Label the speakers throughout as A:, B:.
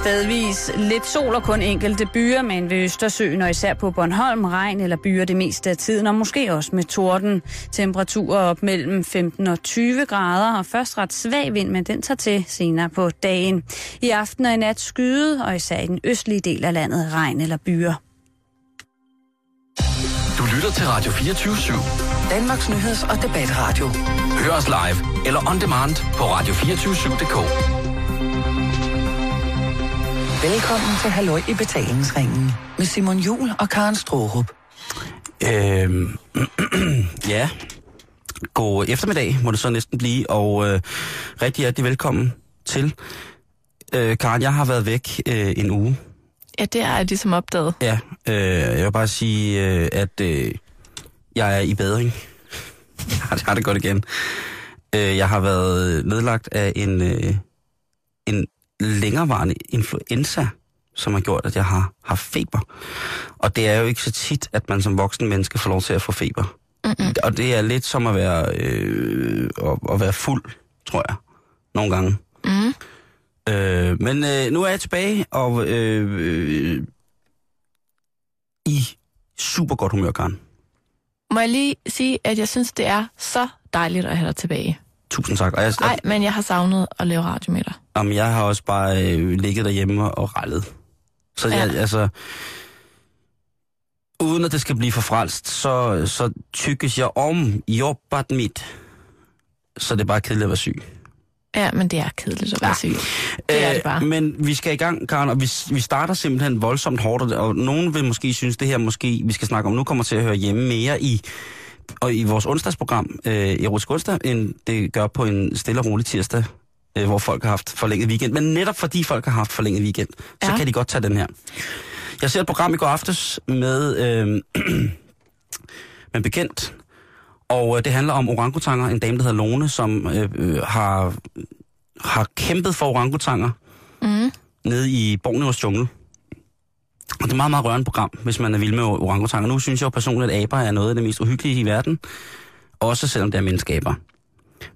A: Stedvis lidt sol og kun enkelte byer, men ved Østersøen og især på Bornholm regn eller byer det meste af tiden, og måske også med torden. Temperaturer op mellem 15 og 20 grader, og først ret svag vind, men den tager til senere på dagen. I aften og i nat skyde, og især i den østlige del af landet regn eller byer.
B: Du lytter til Radio 24 /7.
C: Danmarks nyheds- og debatradio.
B: Hør os live eller on demand på radio247.dk.
C: Velkommen til Halløj i betalingsringen med Simon Jul og Karen Strohrup.
D: Øhm, ja, god eftermiddag må det så næsten blive, og øh, rigtig hjertelig velkommen til. Øh, Karen, jeg har været væk øh, en uge.
E: Ja, det er jeg ligesom opdaget.
D: Ja, øh, jeg vil bare sige, øh, at øh, jeg er i bedring. jeg har, jeg har det godt igen. Øh, jeg har været nedlagt af en, øh, en længerevarende influenza, som har gjort, at jeg har haft feber. Og det er jo ikke så tit, at man som voksen menneske får lov til at få feber. Mm-mm. Og det er lidt som at være, øh, at, at være fuld, tror jeg, nogle gange.
E: Mm.
D: Øh, men øh, nu er jeg tilbage, og øh, øh, i super godt humør, Karen.
E: Må jeg lige sige, at jeg synes, det er så dejligt at have dig tilbage.
D: Tusind tak. Og jeg,
E: Nej, men jeg har savnet at lave radio med dig.
D: Jamen, jeg har også bare øh, ligget derhjemme og rallet. Så jeg,
E: Ja.
D: altså... Uden at det skal blive for frelst, så, så tykkes jeg om jobbet mit. Så det er bare kedeligt at være syg.
E: Ja, men det er kedeligt at være syg. Det er det bare.
D: Øh, Men vi skal i gang, Karen, og vi, vi starter simpelthen voldsomt hårdt, og nogen vil måske synes, det her måske, vi skal snakke om, nu kommer til at høre hjemme mere i, og i vores onsdagsprogram, øh, Erotisk onsdag, end det gør på en stille og rolig tirsdag, øh, hvor folk har haft forlænget weekend. Men netop fordi folk har haft forlænget weekend, så
E: Ja.
D: kan de godt tage den her. Jeg ser et program i går aftes med, øh, med en bekendt, og øh, det handler om orangutanger, en dame, der hedder Lone, som øh, øh, har, har kæmpet for orangutanger
E: Mm.
D: nede i Borneos jungle. Og det er et meget, meget rørende program, hvis man er vild med orangutanger. Nu synes jeg jo personligt, at aber er noget af det mest uhyggelige i verden. Også selvom det er menneskeaber.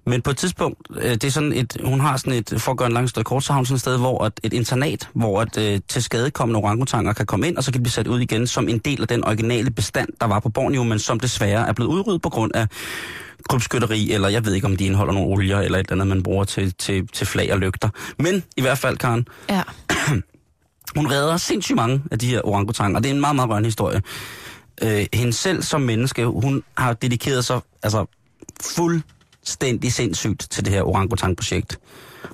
D: Men på et tidspunkt, øh, det er sådan et, hun har sådan et, for at gøre en lang støj kort, så har hun sådan et sted, hvor et, et internat, hvor et, øh, til skadekommende orangutanger kan komme ind, og så kan de blive sat ud igen som en del af den originale bestand, der var på Borneo, men som desværre er blevet udryddet på grund af krybskytteri, eller jeg ved ikke, om de indeholder nogle olier, eller et eller andet, man bruger til, til, til flag og lygter. Men i hvert fald, Karen,
E: Ja.
D: hun redder sindssygt mange af de her orangutanger, og det er en meget, meget rørende historie. Øh, hende selv som menneske, hun har dedikeret sig altså, fuldstændig sindssygt til det her orangutang-projekt.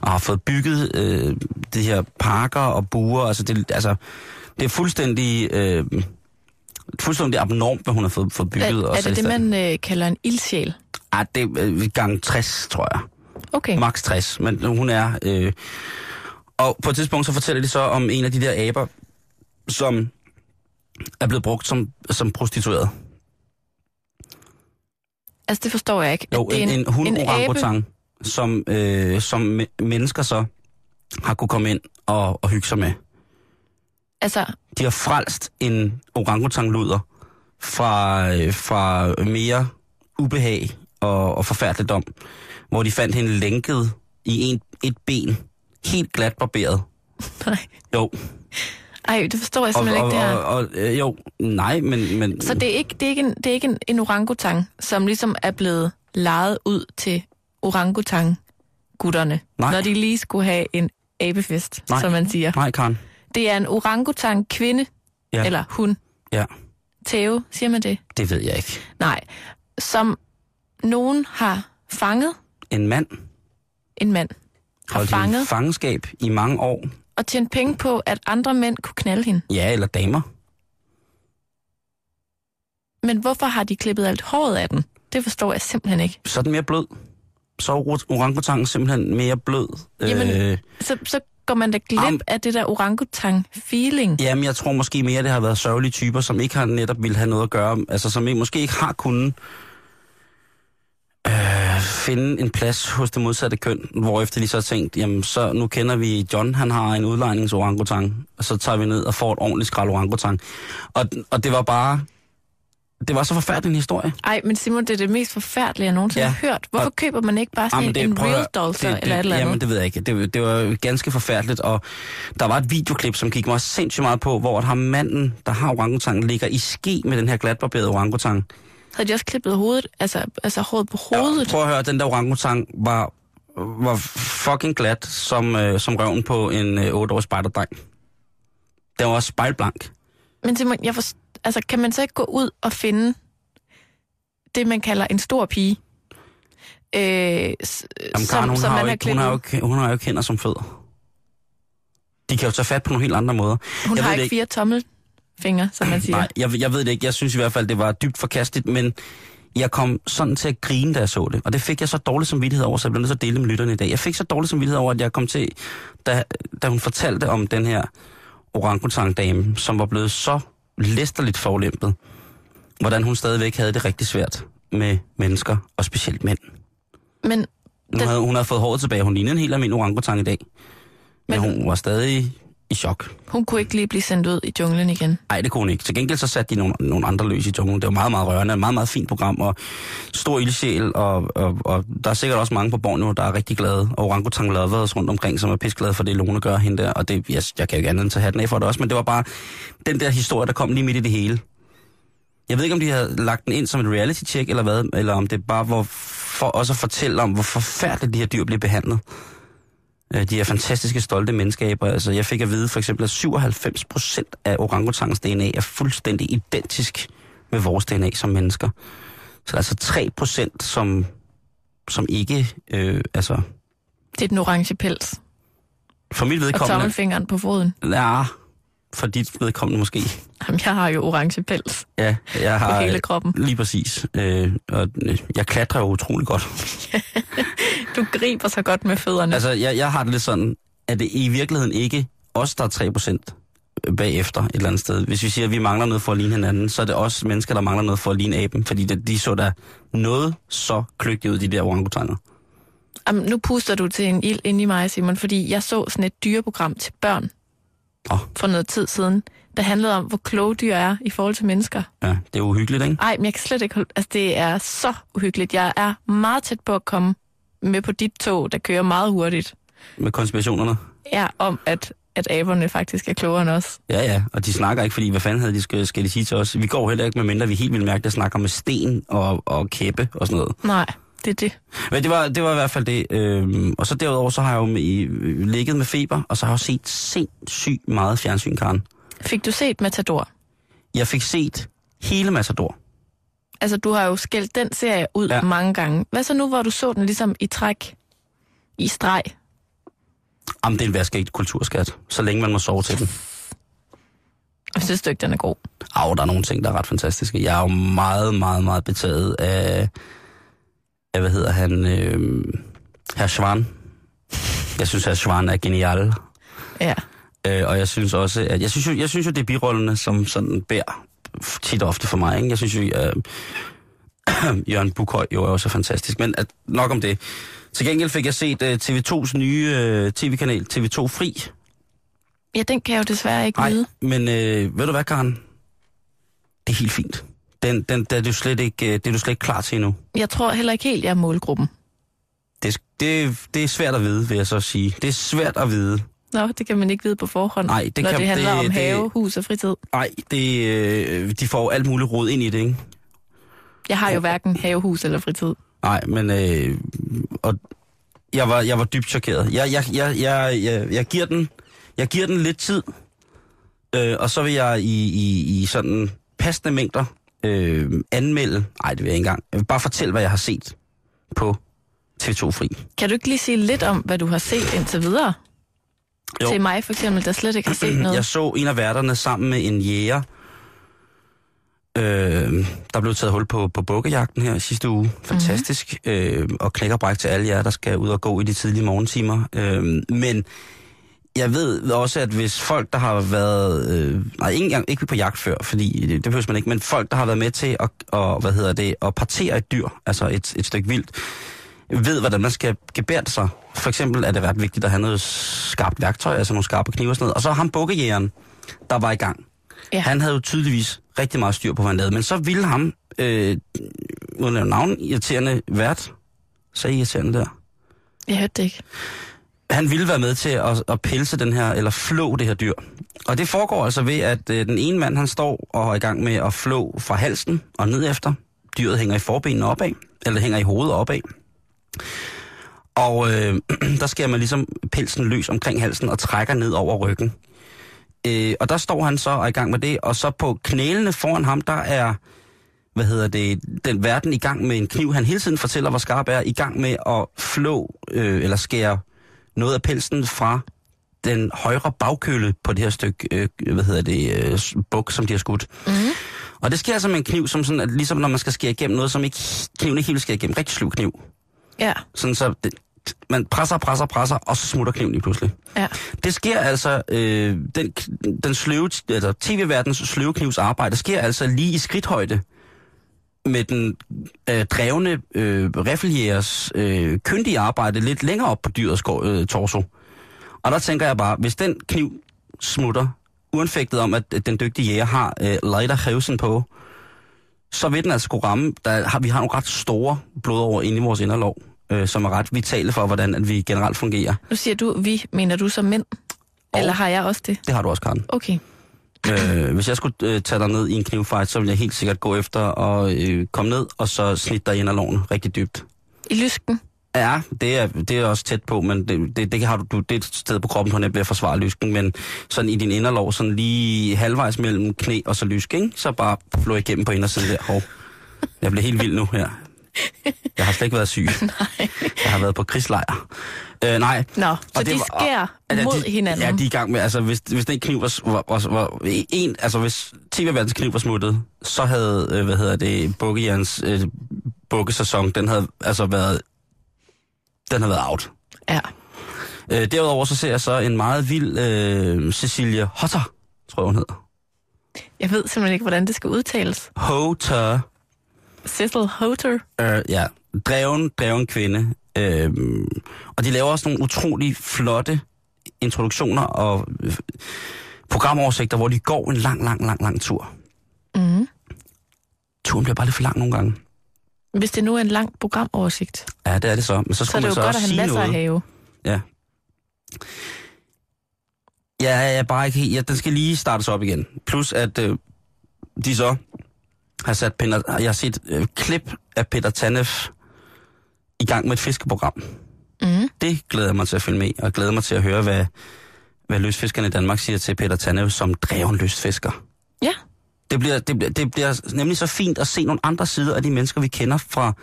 D: Og har fået bygget øh, de her parker og buer. Altså, det, altså, det er fuldstændig, øh, fuldstændig abnormt, hvad hun har fået, fået bygget.
E: Er,
D: og
E: er det det, man øh, kalder en ildsjæl?
D: Ah, det er øh, gang 60, tror jeg.
E: Okay.
D: Max 60, men hun er... Øh, og på et tidspunkt så fortæller de så om en af de der aber, som er blevet brugt som, som prostitueret.
E: Altså, det forstår jeg ikke.
D: Jo,
E: Det er
D: en, en, en hund
E: en
D: orangutang, som, øh, som me- mennesker så har kunne komme ind og, og hygge sig med.
E: Altså,
D: De har frelst en orangutangluder fra, øh, fra mere ubehag og, og forfærdeligdom, hvor de fandt hende lænket i en, et ben, helt glat barberet.
E: nej.
D: Jo,
E: Ej, det forstår jeg simpelthen
D: og,
E: ikke, det her.
D: og, og, øh, jo, nej, men... men
E: Så det er ikke, det er ikke, en, det er ikke en, en orangutang, som ligesom er blevet lejet ud til orangutang-gutterne,
D: Nej.
E: når de lige skulle have en abefest,
D: Nej.
E: som man siger.
D: Nej, Karen.
E: Det er en orangutang-kvinde,
D: Ja.
E: eller hun.
D: Ja,
E: Theo, siger man det?
D: det ved jeg ikke.
E: Nej. Som nogen har fanget
D: En mand
E: en mand.
D: Holdt
E: fanget
D: i fangenskab i mange år.
E: og tjent penge på, at andre mænd kunne knalde hende.
D: Ja, eller damer.
E: Men hvorfor har de klippet alt håret af den? Det forstår jeg simpelthen ikke.
D: Så er den mere blød. Så er or- orangutangen simpelthen mere blød.
E: Jamen-
D: Øh,
E: Så, så går man da glip
D: Am-
E: af det der orangutang-feeling.
D: jamen, jeg tror måske mere, det har været sørgelige typer, som ikke har netop ville have noget at gøre. Altså, som ikke, måske ikke har kunnet øh, finde en plads hos det modsatte køn, hvorefter de så har tænkt, jamen, så nu kender vi John, han har en udlejningsorangutang, og så tager vi ned og får et ordentligt skrald orangutang. Og, og det var bare det var så forfærdelig en historie.
E: Ej, men Simon, det er det mest forfærdelige, jeg nogensinde
D: Ja.
E: har hørt. Hvorfor
D: Og-
E: køber man ikke bare sådan
D: Jamen,
E: en, en
D: at
E: real doll så,
D: det,
E: eller et eller andet?
D: Jamen, det ved jeg ikke. Det, det var ganske forfærdeligt, og der var et videoklip, som gik mig sindssygt meget på, hvor ham manden, der har orangutangen, ligger i ski med den her glatbarberede orangutang.
E: Havde de også klippet hovedet, altså, altså håret på hovedet?
D: Prøv at høre, den der orangutang var, var fucking glat, som, øh, som røven på en øh, 8-årig spejderdreng. Den var også spejlblank.
E: Men Simon, jeg forst... altså, kan man så ikke gå ud og finde det, man kalder en stor pige? Øh,
D: Jamen,
E: som,
D: Karen, hun,
E: som
D: har
E: man har
D: ikke, hun, har jo, ikke- hun har jo ikke hænder som fødder. De kan jo tage fat på nogle helt andre måder.
E: Hun
D: jeg
E: har
D: det
E: ikke fire tommelfingre, som man siger.
D: Nej, jeg, jeg ved det ikke. Jeg synes i hvert fald, det var dybt forkasteligt, men jeg kom sådan til at grine, da jeg så det. Og det fik jeg så dårligt samvittighed over, så jeg blev nødt til at dele med lytterne i dag. Jeg fik så dårligt samvittighed over, at jeg kom til, da, da hun fortalte om den her orangutang-dame, som var blevet så læsterligt forlæmpet, hvordan hun stadigvæk havde det rigtig svært med mennesker, og specielt mænd.
E: Men
D: Hun,
E: Den-
D: havde, hun havde fået håret tilbage. Hun lignede en helt almindelig orangutang i dag. Men,
E: Men-
D: hun var stadig i chok.
E: hun kunne ikke lige blive sendt ud i junglen igen.
D: Nej, det kunne hun ikke. Til gengæld så satte de nogle, nogle andre løs i junglen. Det var meget, meget rørende. Et meget, meget fint program, og stor ildsjæl, og, og, og der er sikkert også mange på Borneo, der er rigtig glade, og orangutang lovers rundt omkring, som er pisseglade for det, Lone gør hende der, og det, jeg, jeg kan jo ikke andet end tage hatten af for det også, men det var bare den der historie, der kom lige midt i det hele. Jeg ved ikke, om de havde lagt den ind som et reality-check, eller hvad, eller om det bare var for også at fortælle om, hvor forfærdeligt de her dyr bliver behandlet. Øh, De er fantastiske, stolte menneskaber. Altså, jeg fik at vide for eksempel, at 97 procent af orangutangens DNA er fuldstændig identisk med vores DNA som mennesker. Så der er altså 3 procent, som, som ikke, øh, altså,
E: Det er den orange pels.
D: for mit
E: Og
D: vedkommende,
E: tommelfingeren på foden.
D: ja, for dit vedkommende måske.
E: Jamen, jeg har jo orange pels
D: Ja, jeg
E: på
D: har,
E: hele kroppen.
D: lige præcis. Øh, og øh, jeg klatrer jo utrolig godt.
E: Du griber så godt med fødderne.
D: Altså, jeg, jeg har det lidt sådan, at det i virkeligheden ikke os, der er 3% bagefter et eller andet sted. Hvis vi siger, at vi mangler noget for at ligne hinanden, så er det også mennesker, der mangler noget for at ligne aben. Fordi det, de så der noget så kløgtigt ud, de der orangutanger.
E: Jamen, nu puster du til en ild ind i mig, Simon, fordi jeg så sådan et dyreprogram til børn
D: Åh.
E: for noget tid siden, der handlede om, hvor kloge dyr er i forhold til mennesker.
D: Ja, det er uhyggeligt, ikke?
E: Ej, men jeg kan slet ikke holde... Altså, det er så uhyggeligt. Jeg er meget tæt på at komme med på dit tog, der kører meget hurtigt.
D: Med konspirationerne.
E: Ja, om at, at aberne faktisk er klogere end os.
D: Ja, ja, og de snakker ikke, fordi hvad fanden havde de skal, skal de sige til os? Vi går heller ikke, med mindre vi helt vildt mærke, der snakker med sten og, og kæppe og sådan noget.
E: Nej, det er det.
D: Men det var, det var i hvert fald det. Øhm, og så derudover, så har jeg jo med, i, ligget med feber, og så har jeg jo set sindssygt meget fjernsyn, Karen.
E: Fik du set Matador?
D: Jeg fik set hele Matador.
E: Altså, du har jo skældt den serie ud
D: Ja.
E: mange gange. Hvad så nu, hvor du så den ligesom i træk? I streg?
D: Jamen, det er en vaskeægte kulturskat, så længe man må sove til den.
E: Jeg synes du ikke, den er god.
D: Au, der er nogle ting, der er ret fantastiske. Jeg er jo meget, meget, meget betaget af, af hvad hedder han, øh, herr Schwan. Jeg synes, herr Schwan er genial.
E: Ja.
D: Øh, og jeg synes også, at jeg synes jo, jeg synes jo det er birollerne, som sådan bærer tit ofte for mig. Ikke? Jeg synes jo, øh, Jørgen Bukhøj jo er også fantastisk. Men at, nok om det. Til gengæld fik jeg set øh, TV2's nye øh, tv-kanal, TV2 Fri.
E: Ja, den kan jeg jo desværre ikke
D: Nej,
E: vide.
D: men øh, ved du hvad, Karen? Det er helt fint. Den, den, det, er du slet ikke, øh, det er du slet ikke klar til endnu.
E: Jeg tror heller ikke helt, jeg er målgruppen.
D: Det, det, det er svært at vide, vil jeg så sige. Det er svært at vide.
E: Nå, det kan man ikke vide på forhånd,
D: Nej, det
E: når
D: kan-
E: det handler
D: det-
E: om
D: det-
E: have, hus og fritid.
D: Nej, det, øh, de får alt muligt råd ind i det, ikke?
E: Jeg har jo hverken have, hus eller fritid.
D: Nej, men øh, og jeg var jeg var dybt chokeret. Jeg jeg jeg jeg jeg, jeg giver den jeg giver den lidt tid. Øh, og så vil jeg i i i sådan passende mængder øh, anmelde. Nej, det vil jeg ikke engang. Jeg vil bare fortælle hvad jeg har set på TV2 Fri.
E: Kan du ikke lige sige lidt om, hvad du har set indtil videre?
D: Jo.
E: Til mig for eksempel, der slet ikke har set noget.
D: Jeg så en af værterne sammen med en jæger. Øh, der blev taget hul på, på bukkejagten her sidste uge. Fantastisk. Mm-hmm. Øh, og knækker bræk til alle jer, der skal ud og gå i de tidlige morgentimer. Øh, men jeg ved også, at hvis folk, der har været... Øh, nej, ikke, engang- ikke på jagt før, fordi det, det behøver man ikke, men folk, der har været med til at, og, hvad hedder det, at partere et dyr, altså et, et stykke vildt, ved, hvordan man skal gebære sig. For eksempel er det ret vigtigt at have noget skarpt værktøj, altså nogle skarpe knive og sådan noget. Og så ham bukkejægeren, der var i gang.
E: Ja.
D: Han havde jo tydeligvis rigtig meget styr på, hvad han lavede. Men så ville ham, øh, uden at navn, irriterende vært, I irriterende der,
E: Jeg hørte det ikke.
D: han ville være med til at, at pelse den her, eller flå det her dyr. Og det foregår altså ved, at øh, den ene mand, han står og er i gang med at flå fra halsen og ned efter. Dyret hænger i forbenene opad, eller hænger i hovedet opad. Og øh, der skærer man ligesom pelsen løs omkring halsen og trækker ned over ryggen. Øh, og der står han så og er i gang med det, og så på knælene foran ham, der er, hvad hedder det, den verden i gang med en kniv, han hele tiden fortæller, hvor skarp er, i gang med at flå, øh, eller skære noget af pelsen fra den højre bagkøle på det her stykke, øh, hvad hedder det, øh, buk, som de har skudt. Mm. Og det sker altså med en kniv, som sådan, at ligesom når man skal skære igennem noget, som ikke, kniven ikke helt skal igennem. Rigtig slug kniv.
E: Ja,
D: Sådan så det, man presser, presser, presser, og så smutter kniven lige pludselig.
E: ja.
D: Det sker altså, øh, den, den sløve, altså tv-verdens sløveknivs arbejde, sker altså lige i skridthøjde med den øh, drevne øh, riffeljægers øh, kyndige arbejde lidt længere op på dyrets øh, torso. Og der tænker jeg bare, hvis den kniv smutter, uanfægtet om, at den dygtige jæger har øh, lighter på, så vil den altså kunne ramme. Der har, vi har nogle ret store blodår inde i vores inderlov, øh, som er ret vitale for, hvordan at vi generelt fungerer.
E: Nu siger du, vi, mener du som mænd? Eller har jeg også det?
D: Det har du også, Karen.
E: Okay.
D: øh, hvis jeg skulle øh, tage dig ned i en knivfight, så ville jeg helt sikkert gå efter og øh, komme ned, og så snitte dig ind af loven rigtig dybt.
E: I lysken?
D: Ja, det er, det er også tæt på, men det, det, det, har du, du, det er et sted på kroppen, har nemt ved at forsvare lysken, men sådan i din inderlov, sådan lige halvvejs mellem knæ og så lysk, ikke? så bare flå igennem på indersiden der. Hov. Jeg bliver helt vild nu her. Jeg har slet ikke været syg.
E: Nej.
D: Jeg har været på krigslejr. Øh, nej.
E: Nå, så
D: Og
E: de
D: det var-
E: skærer
D: Ja,
E: mod
D: de,
E: hinanden.
D: Ja, de er i gang med, altså hvis, hvis den kniv var, var, var, var en, altså hvis tv-verdens kniv var smuttet, så havde, øh, hvad hedder det, Bukkejerns øh, bukkesæson, den havde altså været, den havde været out.
E: Ja.
D: Øh, derudover så ser jeg så en meget vild øh, Cecilia Hotter, tror jeg hun hedder.
E: Jeg ved simpelthen ikke, hvordan det skal udtales.
D: Hotter.
E: Cecil Hoter.
D: Øh, ja, dreven, dreven kvinde. Øh, og de laver også nogle utrolig flotte introduktioner og øh, programoversigter, hvor de går en lang, lang, lang, lang tur.
E: Mm.
D: Turen bliver bare lidt for lang nogle gange.
E: Hvis det nu er en lang programoversigt,
D: Ja, det er det så. Men så
E: så er det jo
D: så
E: godt at have masser af have.
D: Ja. Ja, jeg er bare ikke helt... Ja, den skal lige startes op igen. Plus at øh, de så har sat Peter, jeg har set øh, klip af Peter Tanef i gang med et fiskeprogram.
E: Mm.
D: Det glæder jeg mig til at følge med og glæder mig til at høre, hvad, hvad løsfiskerne i Danmark siger til Peter Tanef som dreven løsfisker.
E: Ja.
D: Det bliver, det, bliver, det bliver nemlig så fint at se nogle andre sider af de mennesker, vi kender fra,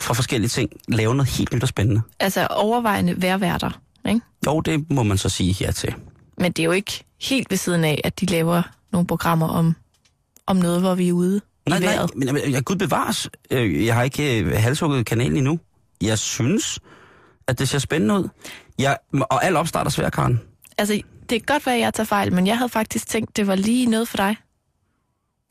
D: fra forskellige ting, lave noget helt nyt og spændende.
E: Altså overvejende værværter, ikke?
D: Jo, det må man så sige ja til.
E: Men det er jo ikke helt ved siden af, at de laver nogle programmer om, om noget, hvor vi er ude
D: Nej, nej,
E: vejret.
D: men jeg gud bevares. Øh, Jeg har ikke øh, halshugget kanalen endnu. Jeg synes, at det ser spændende ud. Jeg, og al opstart er svær, Karen.
E: Altså, det kan godt være, at jeg tager fejl, men jeg havde faktisk tænkt, det var lige noget for dig.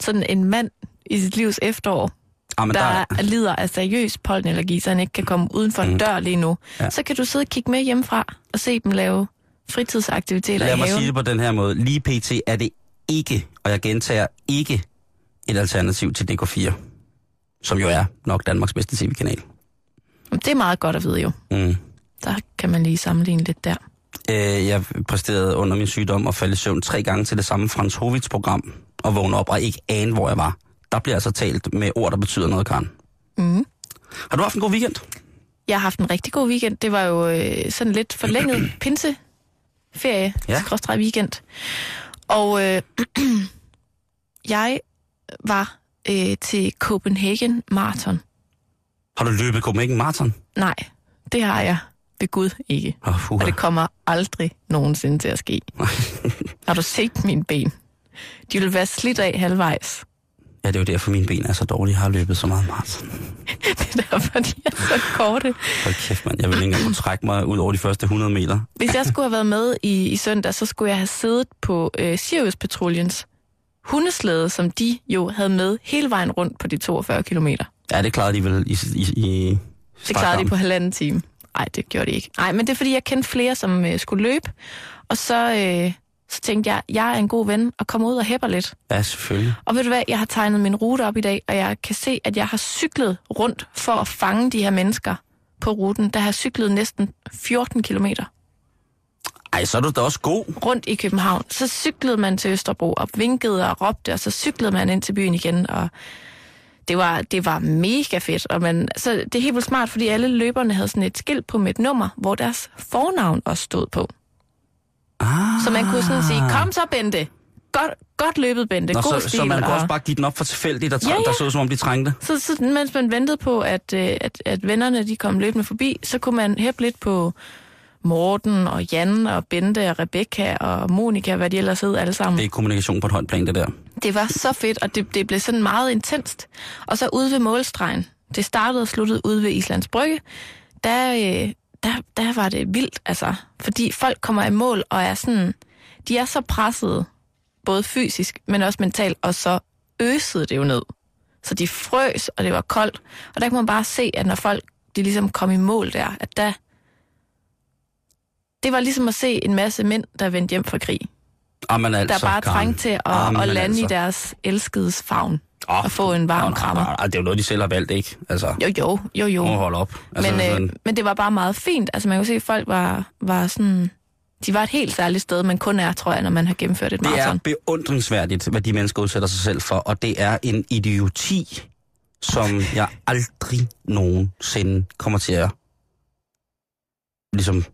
E: Sådan en mand i sit livs efterår,
D: Ah, men
E: der,
D: der,
E: der lider af seriøs pollenallergi, så han ikke kan komme uden for en
D: Mm.
E: dør lige nu.
D: Ja.
E: Så kan du sidde og kigge med hjemmefra og se dem lave fritidsaktiviteter
D: lad
E: i
D: mig
E: haven.
D: sige det på den her måde. Lige pt. er det ikke, og jeg gentager ikke, et alternativ til DK4. Som jo er nok Danmarks bedste tv-kanal.
E: Det er meget godt at vide jo.
D: Mm.
E: Der kan man lige sammenligne lidt der.
D: Øh, jeg præsterede under min sygdom og faldt i søvn tre gange til det samme Frans Hovits program, og vågne op og ikke ane, hvor jeg var. Der bliver altså talt med ord, der betyder noget, Karen.
E: Mm.
D: Har du haft en god weekend?
E: Jeg har haft en rigtig god weekend. Det var jo øh, sådan lidt forlænget pinseferie,
D: Ja.
E: skråstreg weekend. Og øh, jeg var øh, til Copenhagen Marathon.
D: Har du løbet Copenhagen Marathon?
E: Nej, det har jeg ved Gud ikke.
D: Oh,
E: Og det kommer aldrig nogensinde til at ske. har du set mine ben? De vil være slidt af halvvejs.
D: Ja, det er jo derfor, mine ben er så dårlige. Jeg har løbet så meget maraton.
E: Det er derfor, de er så korte.
D: Hold kæft, mand. Jeg vil ikke engang kunne trække mig ud over de første 100 meter.
E: Hvis jeg skulle have været med i, i søndag, så skulle jeg have siddet på øh, Sirius Patruljens hundeslæde, som de jo havde med hele vejen rundt på de 42 kilometer.
D: Ja, det klarede de vel i, i, i
E: Det klarede de på halvanden time. Nej, det gjorde de ikke. Nej, men det er fordi, jeg kendte flere, som øh, skulle løbe, og så, øh, Så tænkte jeg, jeg er en god ven, og kommer ud og hæpper lidt.
D: Ja, selvfølgelig.
E: Og ved du hvad, jeg har tegnet min rute op i dag, og jeg kan se, at jeg har cyklet rundt for at fange de her mennesker på ruten. Der har jeg cyklet næsten 14 kilometer
D: Ej, så er du da også god.
E: rundt i København. Så cyklede man til Østerbro og vinkede og råbte, og så cyklede man ind til byen igen, og det var, det var mega fedt. Og man, så det er helt vildt smart, fordi alle løberne havde sådan et skilt på med et nummer, hvor deres fornavn også stod på.
D: Ah.
E: Så man kunne sådan sige, kom så Bente. Godt, godt løbet, Bente.
D: Nå,
E: God
D: så,
E: stil.
D: så man kunne
E: og-
D: også bare give den op for tilfældigt, der,
E: Ja,
D: ja, der så ud, som om de trængte.
E: Så, så mens man ventede på, at, øh, at, at vennerne de kom løbende forbi, så kunne man hæppe lidt på Morten og Jan og Bente og Rebecca og Monika, hvad de ellers hed alle sammen.
D: Det er kommunikation på et højt plan, det der.
E: Det var så fedt, og det, det blev sådan meget intenst. Og så ude ved målstregen, det startede og sluttede ude ved Islands Brygge, der, øh, der, der var det vildt, altså. Fordi folk kommer i mål og er sådan, de er så pressede, både fysisk, men også mentalt, og så øsede det jo ned. Så de frøs, og det var koldt. Og der kan man bare se, at når folk de ligesom kom i mål der, at der... Det var ligesom at se en masse mænd, der vendte hjem fra krig.
D: Jamen, altså,
E: Der bare trængte til at,
D: Jamen,
E: at lande
D: altså.
E: i deres elskedes favn.
D: Åh,
E: og få en varm
D: nå,
E: krammer.
D: nå, nå, Det er jo noget, de selv har valgt, ikke? Altså,
E: Jo, jo, jo, jo.
D: må holde op. Altså,
E: men,
D: sådan,
E: øh, men det var bare meget fint. Altså man kunne se, at folk var, var sådan... De var et helt særligt sted, man kun er, tror jeg, når man har gennemført et
D: det er
E: maraton.
D: beundringsværdigt, hvad de mennesker udsætter sig selv for, og det er en idioti, som jeg aldrig nogensinde kommer til at ligesom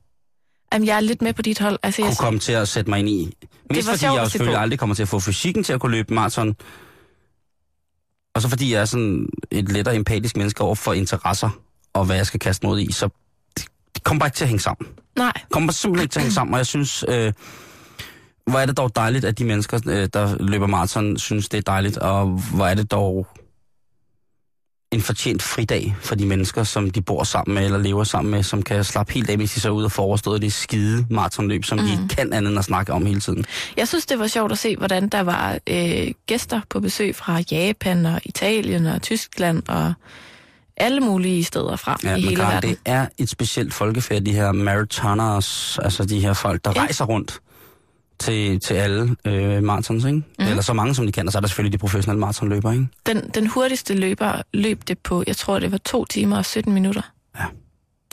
E: Jamen, jeg er lidt med på dit hold. Altså, jeg,
D: kunne komme til at sætte mig ind i. Mest fordi jeg jo selvfølgelig
E: på.
D: aldrig kommer til at få fysikken til at kunne løbe maraton. Og så fordi jeg er sådan et lettere empatisk menneske over for interesser, og hvad jeg skal kaste mod i, så det, det kommer bare ikke til at hænge sammen.
E: nej,
D: Det kommer simpelthen ikke til at hænge sammen, og jeg synes, øh, hvor er det dog dejligt, at de mennesker, øh, der løber maraton, synes, det er dejligt, og hvor er det dog en fortjent fridag for de mennesker, som de bor sammen med, eller lever sammen med, som kan slappe helt af, hvis de så ude og få overstået det skide maratonløb, som mm. de ikke kan andet end at snakke om hele tiden.
E: jeg synes, det var sjovt at se, hvordan der var øh, gæster på besøg fra Japan og Italien og Tyskland og alle mulige steder fra
D: Ja,
E: i
D: men
E: hele
D: Karen,
E: verden.
D: det er et specielt folkefærd, de her marathoners, altså de her folk, der
E: ja.
D: rejser rundt til, til alle øh, marathons, ikke? Mm. Eller så mange, som de kan, og så er der selvfølgelig de professionelle maratonløbere, ikke?
E: Den, den hurtigste løber løb det på, jeg tror, det var to timer og 17 minutter.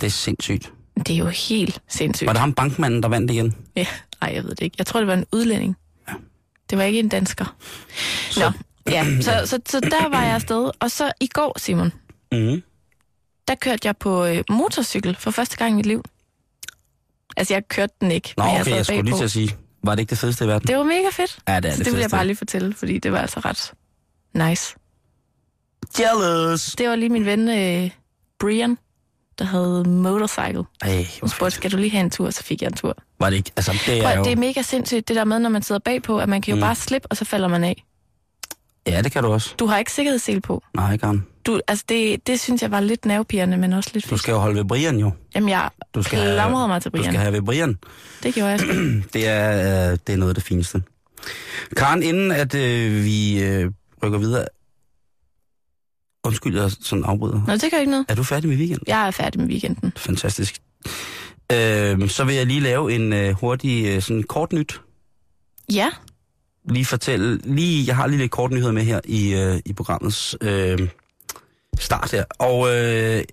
D: Det er sindssygt.
E: Det er jo helt sindssygt.
D: Var det ham bankmanden, der vandt igen?
E: Ja, ej, jeg ved det ikke. Jeg tror, det var en udlænding. Ja. Det var ikke en dansker. Så. Nå, ja, så, så, så der var jeg afsted. Og så i går, Simon,
D: Mm.
E: der kørte jeg på øh, motorcykel for første gang i mit liv. Altså, jeg kørte den ikke,
D: Nå,
E: jeg
D: okay,
E: sad
D: jeg skulle lige til at sige, var det ikke det fedeste i verden?
E: Det var mega fedt.
D: Ja, det er
E: så
D: det
E: det vil jeg bare lige fortælle, fordi det var altså ret nice.
D: Jealous!
E: Det var lige min ven øh, Brian, der havde motorcycle.
D: Ej,
E: Hun spurgte, skal du lige have en tur? Så fik jeg en tur.
D: var det ikke? Altså, det
E: Prøv,
D: er
E: at-
D: jo...
E: det er mega sindssygt, det der med, når man sidder bagpå, at man kan jo
D: Mm.
E: bare slippe, og så falder man af.
D: Ja, det kan du også.
E: Du har ikke sikkerhedssel på.
D: Nej, Karen.
E: Du, altså det, det synes jeg var lidt nervepirrende, men også lidt
D: Du skal jo holde ved Brian, jo.
E: Jamen, jeg
D: Du skal have-
E: klamrede mig til
D: Du
E: Brian.
D: skal have ved Brian.
E: Det gjorde jeg.
D: Det er, øh, det er noget af det fineste. Karen, inden at øh, vi øh, rykker videre... Undskyld, jeg sådan afbryder.
E: Nå, det gør ikke noget.
D: Er du færdig med weekend?
E: Jeg er færdig med weekenden.
D: Fantastisk. Øh, så vil jeg lige lave en øh, hurtig, øh, sådan kort nyt.
E: Ja,
D: Lige fortælle, lige, jeg har lige lidt kort nyheder med her i, øh, i programmets øh, start her. Og øh,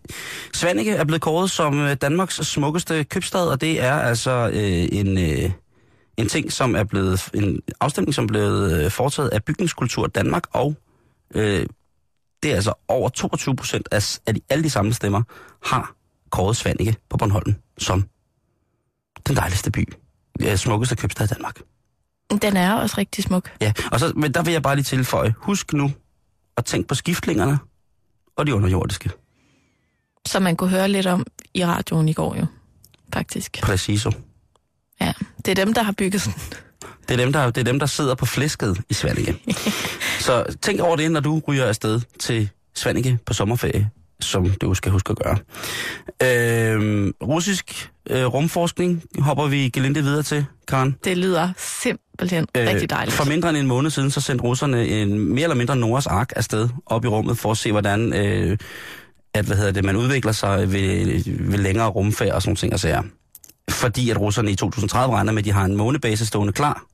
D: Svanike er blevet kåret som øh, Danmarks smukkeste købstad, og det er altså øh, en, øh, en ting, som er blevet, en afstemning, som er blevet øh, foretaget af Bygningskultur Danmark, og øh, det er altså over 22 procent af, af de, alle de samlede stemmer, har kåret Svanike på Bornholm som den dejligste by, øh, smukkeste købstad i Danmark.
E: den er også rigtig smuk.
D: Ja, og så, men der vil jeg bare lige tilføje, husk nu at tænke på skiftlingerne og de underjordiske.
E: Som man kunne høre lidt om i radioen i går jo, faktisk.
D: Præciso.
E: Ja, det er dem, der har bygget sådan.
D: Det er, dem, der, det er dem, der sidder på flæsket i Svanike. så tænk over det, når du ryger afsted til Svanike på sommerferie, som du skal huske at gøre. Øh, russisk øh, rumforskning hopper vi gelinde videre til, Karen.
E: Det lyder simpelthen øh, rigtig dejligt.
D: For mindre end en måned siden, så sendte russerne en mere eller mindre Noras ark afsted op i rummet for at se, hvordan øh, at, hvad hedder det, man udvikler sig ved, ved længere rumfærd og sådan ting og sager. Fordi at russerne i 2030 regner med, at de har en månebase stående klar.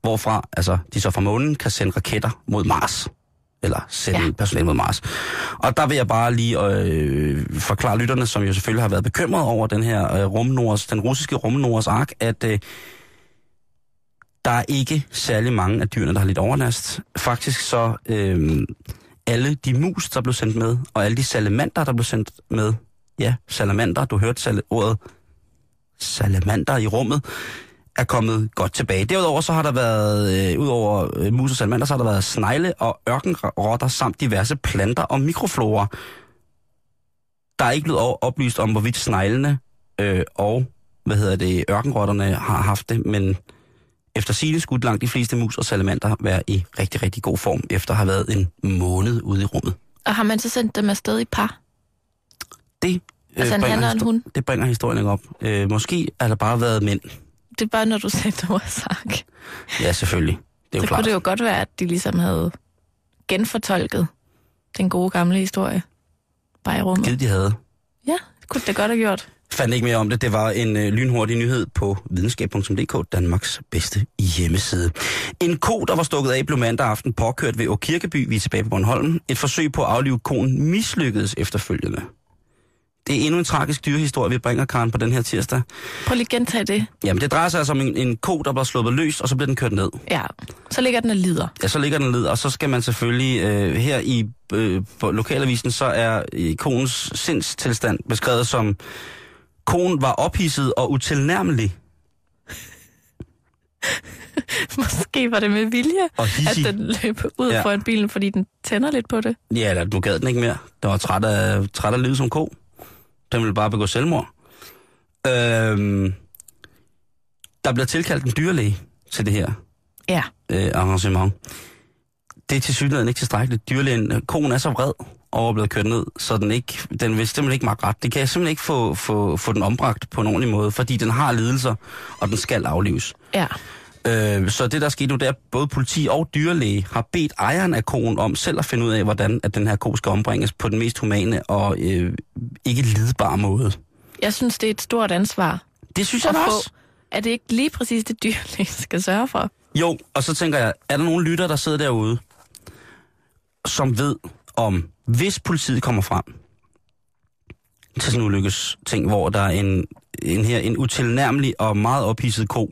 D: hvorfra altså, de så fra månen kan sende raketter mod Mars. Eller sende ja. Personale mod Mars. Og der vil jeg bare lige øh, forklare lytterne, som jo selvfølgelig har været bekymret over den her øh, rumnors, den russiske rumnors ark, at øh, der er ikke særlig mange af dyrene, der har lidt overlast. Faktisk så øh, alle de mus, der blev sendt med, og alle de salamander, der blev sendt med, ja, salamander, du hørte sal- ordet salamander i rummet, er kommet godt tilbage. Derudover så har der været, øh, udover øh, mus og salamander, så har der været snegle og ørkenrotter samt diverse planter og mikroflora. Der er ikke blevet oplyst om, hvorvidt sneglene øh, og hvad hedder det, ørkenrotterne har haft det, men efter sigende skulle langt de fleste mus og salamander være i rigtig, rigtig god form, efter at have været en måned ude i rummet.
E: Og har man så sendt dem afsted i par?
D: Det, øh,
E: Altså en han og en hund?
D: det bringer historien ikke op. Øh, måske har der bare været mænd.
E: Det er bare, når du ordet sagt.
D: Ja, selvfølgelig. Det er jo
E: Så
D: klart.
E: kunne det jo godt være, at de ligesom havde genfortolket den gode gamle historie. Bare i rummet.
D: Givet de havde.
E: Ja, det kunne det godt have gjort.
D: fandt ikke mere om det. Det var en øh, lynhurtig nyhed på videnskab.dk, Danmarks bedste hjemmeside. En ko, der var stukket af, blev mandag aften påkørt ved Åkirkeby, vi er tilbage på Bornholm. Et forsøg på at aflive konen mislykkedes efterfølgende. Det er endnu en tragisk dyrehistorie, vi bringer, Karen, på den her tirsdag.
E: Prøv lige at gentage det.
D: Jamen, det drejer sig altså om en, en ko, der blev sluppet løs, og så bliver den kørt ned.
E: Ja, så ligger den og lider.
D: Ja, så ligger den ned, og så skal man selvfølgelig, øh, her i øh, på lokalavisen, så er øh, konens sindstilstand beskrevet som, konen var ophidset og utilnærmelig.
E: Måske var det med vilje,
D: Og
E: at den løb ud
D: Ja.
E: ja. foran bilen, fordi den tænder lidt på det.
D: Ja, eller du gad den ikke mere. Den var træt af, træt af livet som ko. Den ville bare begå selvmord. Øhm, der bliver tilkaldt en dyrlæge til det her
E: Ja.
D: øh, arrangement. Det er til synligheden ikke tilstrækkeligt. Dyrlægen, øh, konen er så vred over at blive kørt ned, så den, ikke, den vil simpelthen ikke magte ret. Det kan jeg simpelthen ikke få, få, få den ombragt på en ordentlig måde, fordi den har lidelser, og den skal aflives.
E: Ja.
D: Øh, så det, der er sket nu, det er, både politi og dyrlæge har bedt ejeren af koen om selv at finde ud af, hvordan at den her ko skal ombringes på den mest humane og øh, ikke lidbare måde.
E: Jeg synes, det er et stort ansvar
D: Det synes jeg
E: få.
D: også.
E: Er det ikke lige præcis det dyrlæge skal sørge for?
D: Jo, og så tænker jeg, er der nogle lytter, der sidder derude, som ved om, hvis politiet kommer frem til sådan en ulykkes ting, hvor der er en, en her en utilnærmelig og meget ophidset ko,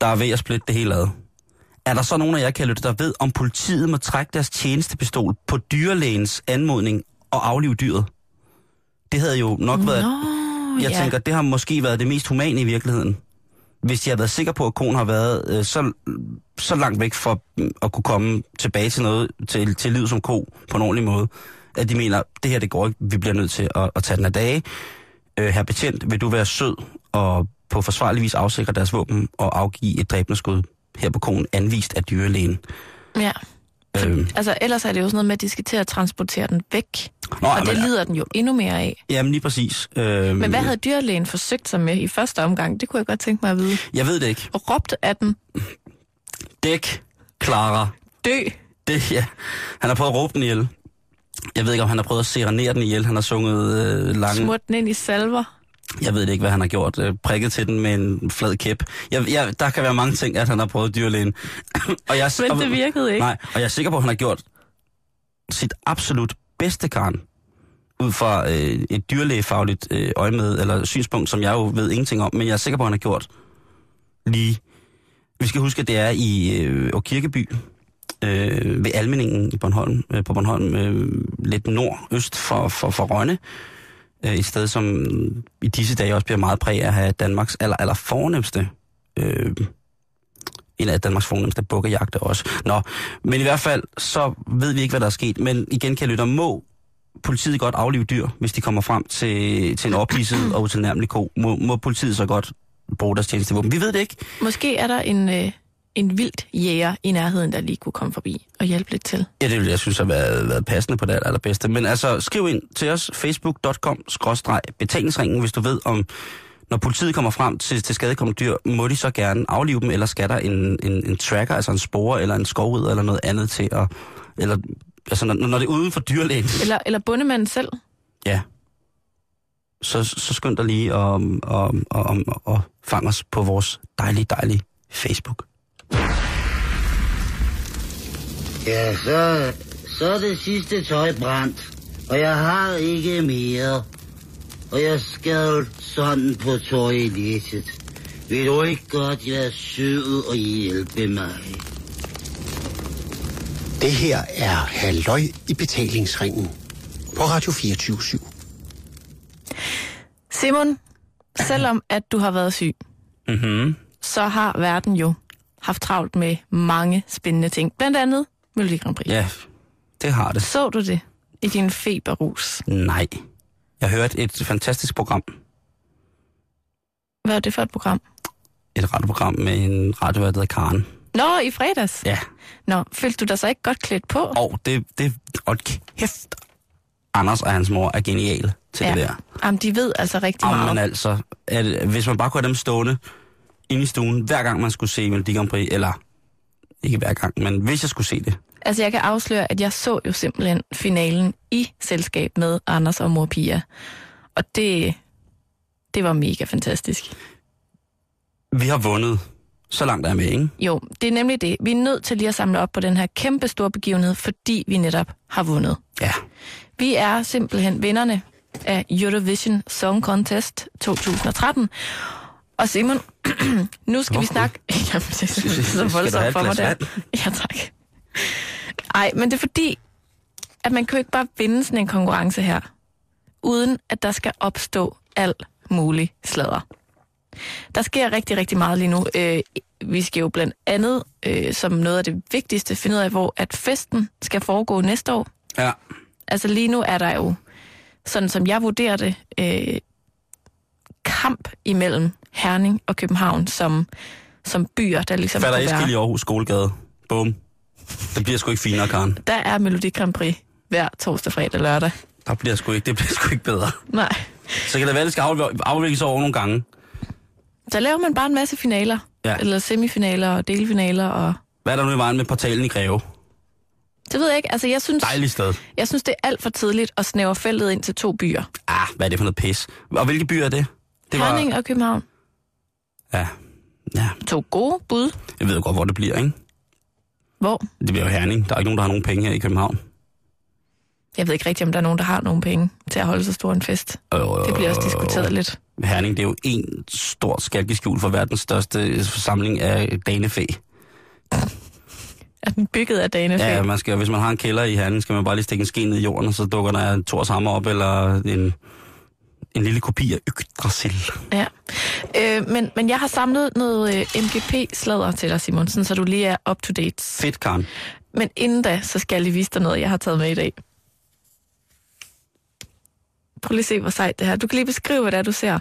D: der er ved at splitte det hele ad. Er der så nogen af jer, kan lytte, der ved, om politiet må trække deres tjenestepistol på dyrlægens anmodning og aflive dyret? Det havde jo nok været...
E: Nå,
D: Jeg
E: ja.
D: tænker, det har måske været det mest humane i virkeligheden. Hvis de har været sikre på, at konen har været øh, så, så langt væk for at kunne komme tilbage til noget, til, til liv som ko på en ordentlig måde, at de mener, det her det går ikke, vi bliver nødt til at, at tage den af dage. Øh, her betjent, vil du være sød og på forsvarlig vis afsikre deres våben og afgive et dræbende skud her på konen, anvist af dyrlægen.
E: Ja.
D: Øh,
E: Altså, ellers er det jo sådan noget med, at de skal til at transportere den væk.
D: Nå,
E: og det
D: men-
E: lider den jo endnu mere af.
D: jamen lige præcis. Øh,
E: Men hvad havde dyrlægen forsøgt sig med i første omgang? Det kunne jeg godt tænke mig at vide.
D: Jeg ved det ikke.
E: Og råbte af den,
D: Dæk, Clara.
E: dø.
D: Det, ja. Han har prøvet at råbe den ihjel. Jeg ved ikke, om han har prøvet at serenere den ihjel. Han har sunget øh, lange...
E: Smurt den ind i salver.
D: Jeg ved ikke, hvad han har gjort. Øh, prikket til den med en flad kæp. Jeg, jeg, der kan være mange ting, at han har prøvet dyrlægen. og jeg,
E: Men det virkede ikke.
D: Nej, og jeg er sikker på, at han har gjort sit absolut bedste, Karen. Ud fra øh, et dyrlægefagligt øh, øje med, eller synspunkt, som jeg jo ved ingenting om. Men jeg er sikker på, at han har gjort lige... Vi skal huske, at det er i øh, Åkirkeby, øh, ved Almeningen i Bornholm, øh, på Bornholm, øh, lidt nordøst for, for, for Rønne. Øh, et sted, som i disse dage også bliver meget præget af at have Danmarks aller, aller fornemmeste, øh, en af Danmarks fornemmeste bukkejagte også. Nå, men i hvert fald, så ved vi ikke, hvad der er sket. Men igen kan jeg lytte, må politiet godt aflive dyr, hvis de kommer frem til, til en ophidset og utilnærmelig ko? Må, må politiet så godt bruge deres tjenestevåben? Vi ved det ikke.
E: Måske er der en, øh, en vildt jæger i nærheden, der lige kunne komme forbi og hjælpe lidt til.
D: Ja, det ville jeg synes har været, været passende på det allerbedste. Men altså, skriv ind til os, facebook.com-betalingsringen, hvis du ved om, når politiet kommer frem til, til skadekommende dyr, må de så gerne aflive dem, eller skal der en, en, en tracker, altså en spore, eller en skovrider, eller noget andet til at... Eller, altså, når, når det er uden for dyrlægen,
E: Eller, eller bundemanden selv.
D: ja, så, så skynd dig lige og, og, og, og, og fang os på vores dejlige, dejlige Facebook.
F: Ja, så, så er det sidste tøj brændt. Og jeg har ikke mere. Og jeg skal sådan på toilettet. Vil du ikke godt være sød og hjælpe mig?
G: Det her er Halløj i betalingsringen på Radio 24
E: Simon, selvom at du har været syg,
D: Mm-hmm.
E: så har verden jo haft travlt med mange spændende ting. Blandt andet Melodi Grand Prix.
D: Ja, det har det.
E: Så du det i din feberrus?
D: Nej. Jeg hørte et fantastisk program.
E: Hvad er det for et program?
D: Et radioprogram med en radiovært, der Karen.
E: Nå, i fredags?
D: Ja.
E: Nå, følte du dig så ikke godt klædt på?
D: Og det, det, og kæft, Anders og hans mor er geniale til
E: ja.
D: det der.
E: Jamen, de ved altså rigtig meget.
D: Jamen altså, at, hvis man bare kunne have dem stående inde i stuen, hver gang man skulle se Melodi Grand Prix, eller ikke hver gang, men hvis jeg skulle se det.
E: Altså, jeg kan afsløre, at jeg så jo simpelthen finalen i selskab med Anders og mor Pia. Og det, det var mega fantastisk.
D: Vi har vundet. Så langt er jeg med, ikke?
E: Jo, det er nemlig det. Vi er nødt til lige at samle op på den her kæmpe store begivenhed, fordi vi netop har vundet.
D: Ja.
E: Vi er simpelthen vinderne af Eurovision Song Contest 2013. Og Simon, nu skal
D: Hvor
E: vi snakke... Jamen, det er så voldsomt for mig der. Ja, tak. Ej, men det er fordi, at man kan jo ikke bare vinde sådan en konkurrence her, uden at der skal opstå alt muligt sladder. Der sker rigtig, rigtig meget lige nu. Øh, vi skal jo blandt andet, øh, som noget af det vigtigste, finde ud af, hvor at festen skal foregå næste år.
D: Ja.
E: Altså lige nu er der jo, sådan som jeg vurderer det, øh, kamp imellem Herning og København som, som byer, der ligesom
D: Fatter Eskild i. Aarhus Skolegade. Bum. Det bliver sgu ikke finere, Karen.
E: Der er Melodi Grand Prix hver torsdag, fredag, lørdag.
D: Der bliver sgu ikke, det bliver sgu ikke bedre.
E: Nej.
D: Så kan det være, at det skal afv- afvikles over nogle gange.
E: Så laver man bare en masse finaler.
D: Ja.
E: Eller semifinaler og delfinaler. Og...
D: Hvad er der nu i vejen med portalen i Greve?
E: Det ved jeg ikke. Altså, jeg synes,
D: Dejligt sted.
E: jeg synes, det er alt for tidligt at snævre feltet ind til to byer.
D: Ah, hvad er det for noget pis? Og hvilke byer er det? Det
E: Herning og København.
D: Ja. Ja,
E: To gode bud.
D: jeg ved jo godt, hvor det bliver, ikke?
E: Hvor?
D: Det bliver jo Herning. Der er ikke nogen, der har nogen penge her i København.
E: Jeg ved ikke rigtig, om der er nogen, der har nogen penge til at holde så stor en fest.
D: Øh,
E: Det bliver også diskuteret lidt.
D: Herning, det er jo en stor skalkeskjul for verdens største forsamling af danefæ.
E: Er den bygget af Danefæ?
D: Ja, man skal, hvis man har en kælder i Herning, skal man bare lige stikke en ske ned i jorden, og så dukker der en Thors Hammer op, eller en, en lille kopi af Yggdrasil.
E: Ja. Øh, men, men jeg har samlet noget øh, MGP-sladder til dig, Simon, sådan, så du lige er up to date.
D: Fedt, Karen.
E: Men inden da, så skal jeg lige vise dig noget, jeg har taget med i dag. Prøv lige at se, hvor sejt det her. Du kan lige beskrive, hvad det er, du ser.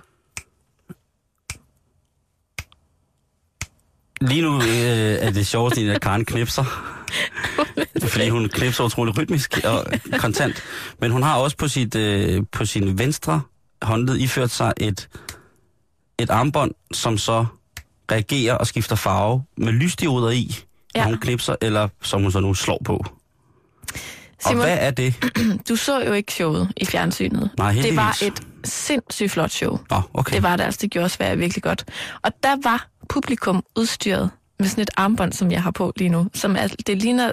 D: Lige nu øh, er det sjovt, at Karen knipser. fordi hun knipser utrolig rytmisk og kontant. Men hun har også på, sit, øh, på sin venstre håndled iført sig et, et armbånd, som så reagerer og skifter farve med lysdioder i, når
E: Ja.
D: hun knipser, eller som hun så nu slår på. Og
E: Simon,
D: hvad er det?
E: du så jo ikke showet i fjernsynet.
D: Nej,
E: det var et sindssygt flot show.
D: Nå, okay.
E: Det var det altså, det gjorde Sverige virkelig godt. Og der var publikum udstyret med sådan et armbånd, som jeg har på lige nu. Som er, det ligner,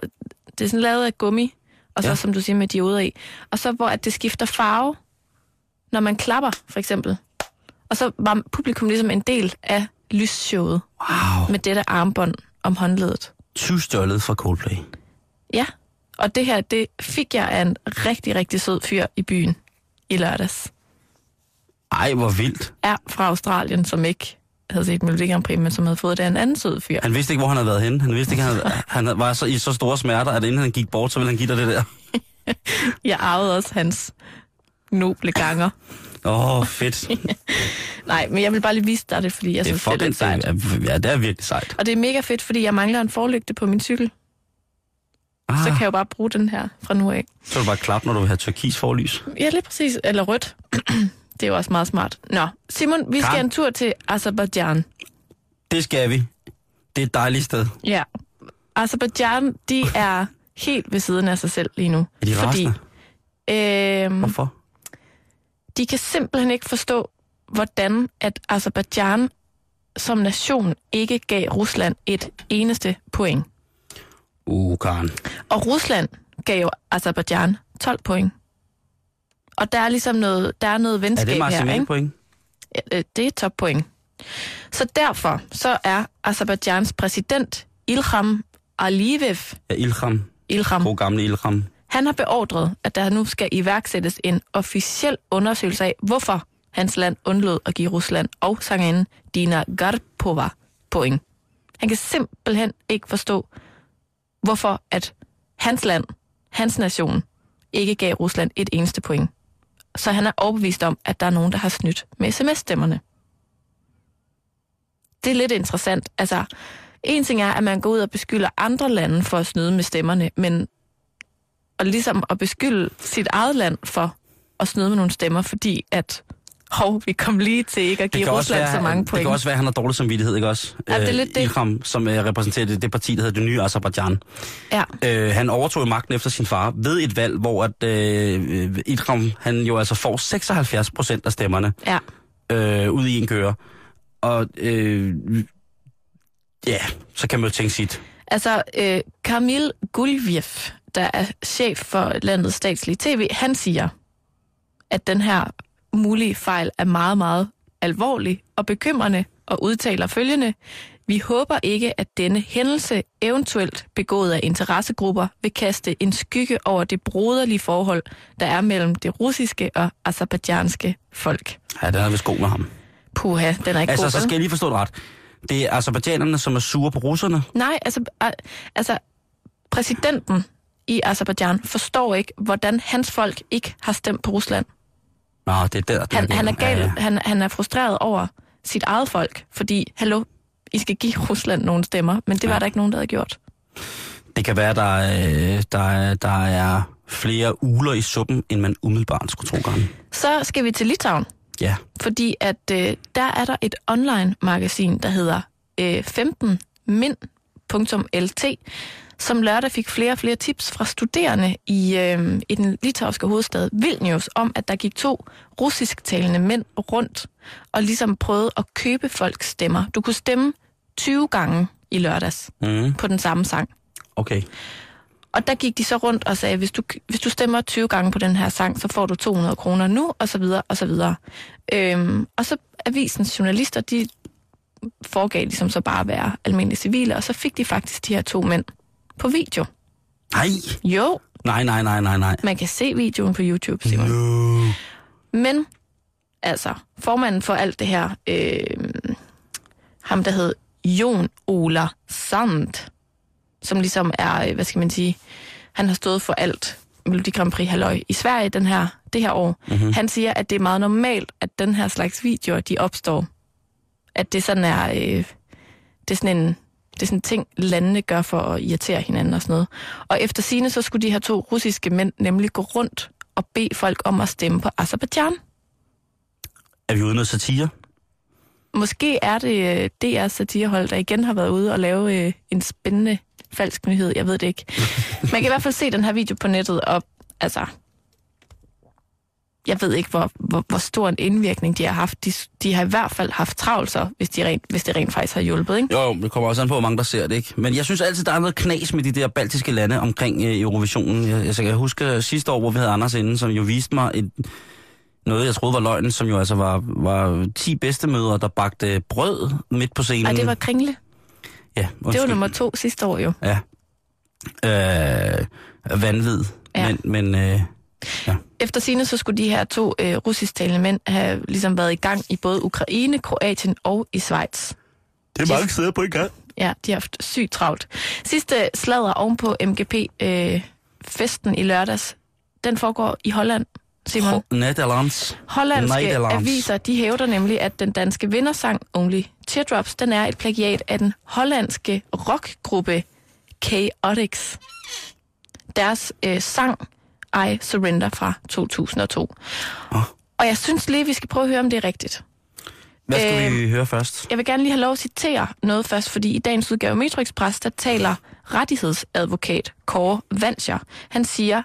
E: det er sådan lavet af gummi, og så
D: ja.
E: som du siger med dioder i. Og så hvor at det skifter farve, når man klapper, for eksempel. Og så var publikum ligesom en del af lysshowet
D: Wow.
E: med dette armbånd om håndledet.
D: Tyvstjålet fra Coldplay.
E: Ja, og det her, det fik jeg af en rigtig, rigtig sød fyr i byen i lørdags.
D: Ej, hvor vildt.
E: Er fra Australien, som ikke havde set Melodi Grand Prix, men som havde fået det af en anden sød fyr.
D: Han vidste ikke, hvor han havde været henne. Han vidste ikke, han, havde, han var så, i så store smerter, at inden han gik bort, så ville han give dig det der.
E: Jeg arvede også hans noble ganger.
D: Åh, oh, fedt.
E: Nej, men jeg vil bare lige vise dig det, fordi jeg
D: Det
E: synes, det er lidt sejt.
D: Ja, det er virkelig sejt.
E: Og det er mega fedt, fordi jeg mangler en forlygte på min cykel.
D: Ah,
E: Så kan jeg jo bare bruge den her fra nu af.
D: så er du bare klap, når du vil have turkis forlys.
E: Ja, lige præcis. Eller rødt. det er jo også meget smart. Nå, Simon, vi skal
D: Karen?
E: en tur til Azerbaijan.
D: Det skal vi. Det er et dejligt sted.
E: Ja. Azerbaijan, de er helt ved siden af sig selv lige nu.
D: Er de
E: fordi,
D: rasende?
E: øhm,
D: Hvorfor?
E: De kan simpelthen ikke forstå, hvordan at Azerbaijan som nation ikke gav Rusland et eneste point.
D: Uh, Karen.
E: Og Rusland gav jo Azerbaijan 12 point. Og der er ligesom noget, der er noget
D: Er
E: venskab
D: det
E: her, ikke?
D: point?
E: Øh, Det er toppoint. Så derfor så er Azerbaijans præsident Ilham Aliyev,
D: Ja, Ilham.
E: Ilham,
D: God gamle Ilham
E: han har beordret, at der nu skal iværksættes en officiel undersøgelse af, hvorfor hans land undlod at give Rusland og sangerinden Dina Garpova point. Han kan simpelthen ikke forstå, hvorfor at hans land, hans nation, ikke gav Rusland et eneste point. Så han er overbevist om, at der er nogen, der har snydt med sms-stemmerne. Det er lidt interessant. Altså, en ting er, at man går ud og beskylder andre lande for at snyde med stemmerne, men og ligesom at beskylde sit eget land for at snyde med nogle stemmer, fordi at hov, vi kom lige til ikke at give Rusland så mange
D: Det
E: point.
D: kan også være, at han har dårlig samvittighed, ikke også?
E: Ja, det er
D: Øh,
E: lidt det.
D: Ilham, som øh, repræsenterer det, det parti, der hedder det nye Azerbaijan.
E: Ja,
D: Øh, han overtog magten efter sin far ved et valg, hvor at, øh, Ilham, han jo altså får 76 procent af stemmerne
E: ja.
D: øh, ud i en køre. Og øh, ja, så kan man jo tænke sit.
E: Altså, øh, Kamil Gulviev, der er chef for landets statslige tv, han siger, at den her mulige fejl er meget, meget alvorlig og bekymrende, og udtaler følgende. Vi håber ikke, at denne hændelse, eventuelt begået af interessegrupper, vil kaste en skygge over det broderlige forhold, der er mellem det russiske og azerbaijanske folk.
D: Ja, den er vist god med ham.
E: Puha, den er ikke
D: Altså,
E: god.
D: så
E: vel?
D: skal jeg lige forstå det ret. Det er azerbaijanerne, som er sure på russerne.
E: Nej, altså, altså præsidenten i Azerbaijan forstår ikke, hvordan hans folk ikke har stemt på Rusland.
D: Nå, det er der, den
E: Han, han er gal,
D: Ja, ja.
E: han, han er frustreret over sit eget folk, fordi, hallo, I skal give Rusland nogle stemmer, men det var
D: Ja.
E: der ikke nogen, der havde gjort.
D: Det kan være, der, er, der, er, der er flere uler i suppen, end man umiddelbart skulle tro, Karen.
E: Så skal vi til Litauen,
D: Ja.
E: fordi at øh, der er der et online-magasin, der hedder øh, 15min.lt, som lørdag fik flere og flere tips fra studerende i, øh, i den litauiske hovedstad Vilnius om, at der gik to russisktalende mænd rundt og ligesom prøvede at købe folks stemmer. Du kunne stemme 20 gange i lørdags
D: Mm,
E: på den samme sang.
D: okay.
E: Og der gik de så rundt og sagde, hvis du, hvis du stemmer 20 gange på den her sang, så får du 200 kroner nu, og så videre, og så videre. Øhm, og så avisens journalister, de foregav ligesom så bare at være almindelige civile, og så fik de faktisk de her to mænd på video.
D: Nej,
E: Jo,
D: nej, nej, nej, nej, nej.
E: man kan se videoen på YouTube, Simon.
D: No.
E: Men, altså, formanden for alt det her, øh, ham der hed Jon Ola Sand, som ligesom er, øh, hvad skal man sige, han har stået for alt Melodi Grand Prix halløj i Sverige den her, det her år. Mm-hmm. Han siger, at det er meget normalt, at den her slags videoer, de opstår. At det sådan er, øh, det er sådan en, det er sådan en ting, landene gør for at irritere hinanden og sådan noget. Og efter sine så skulle de her to russiske mænd nemlig gå rundt og bede folk om at stemme på Azerbaijan.
D: Er vi ude noget satire?
E: Måske er det øh, DR's satirehold, der igen har været ude og lave øh, en spændende falsk nyhed. Jeg ved det ikke. Man kan i hvert fald se den her video på nettet, og altså... Jeg ved ikke, hvor, hvor, hvor stor en indvirkning de har haft. De, de har i hvert fald haft travlt så, hvis, de rent, hvis det rent faktisk har hjulpet, ikke?
D: Jo, det kommer også an på, hvor mange der ser det, ikke? Men jeg synes altid, der er noget knas med de der baltiske lande omkring øh, Eurovisionen. Jeg, jeg, jeg kan huske sidste år, hvor vi havde Anders inde, som jo viste mig et, noget, jeg troede var løgn, som jo altså var, var 10 bedstemødre, der bagte brød midt på scenen.
E: Ej, det var kringle.
D: ja,
E: Det var
D: undskyld.
E: nummer to sidste år jo.
D: Ja. Øh, vanvid.
E: Ja.
D: Men, men øh,
E: Efter sine så skulle de her to øh, russisktalende mænd have ligesom været i gang i både Ukraine, Kroatien og i Schweiz.
D: det er mange steder på en gang.
E: Ja, de har haft sygt travlt. Sidste sladder ovenpå MGP-festen i lørdags, den foregår i Holland, Simon.
D: Netherlands.
E: Hollandske
D: Nederlands.
E: aviser, de hævder nemlig, at den danske vindersang Only Teardrops, den er et plagiat af den hollandske rockgruppe Chaotix. Deres øh, sang I Surrender fra 2002.
D: Åh.
E: Og jeg synes lige, vi skal prøve at høre, om det er rigtigt.
D: Hvad skal
E: Øh,
D: vi høre først?
E: Jeg vil gerne lige have lov at citere noget først, fordi i dagens udgave af Metro Express, der taler rettighedsadvokat Kåre Vanscher. Han siger,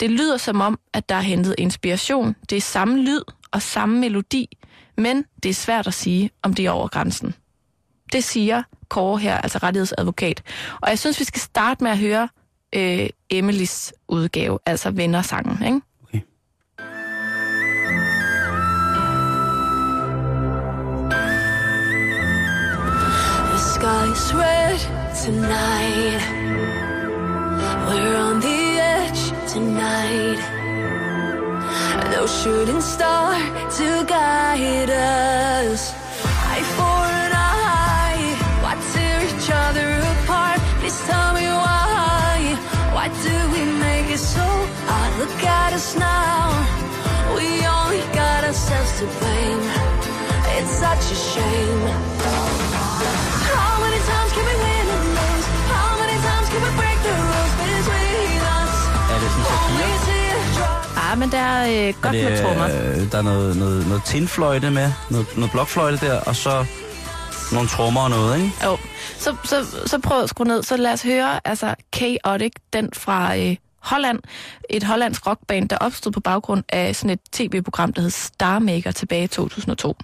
E: det lyder som om, at der er hentet inspiration. Det er samme lyd og samme melodi, men det er svært at sige, om det er over grænsen. Det siger Kåre her, altså rettighedsadvokat. Og jeg synes, vi skal starte med at høre øh, Emilys udgave, altså vennersangen, ikke?
D: Okay.
H: The sky's red tonight. We're on the edge tonight. No shooting star to guide us. We make it so hard? Look at us now. We only got ourselves to blame. It's such a shame. How many times can we win and lose? How many times can we break the rules between us?
D: Er det sådan.
E: Ah, men der er øh, godt
D: er
E: med
D: det,
E: trommer.
D: øh, der er noget, noget, noget tinfløjte med, noget, noget blokfløjte der, og så nogle trommer og noget, ikke?
E: Jo, så, så, så prøv at skrue ned. Så lad os høre, altså Chaotic, den fra øh, Holland. Et hollandsk rockband, der opstod på baggrund af sådan et tv-program, der hed Star Maker tilbage i 2002.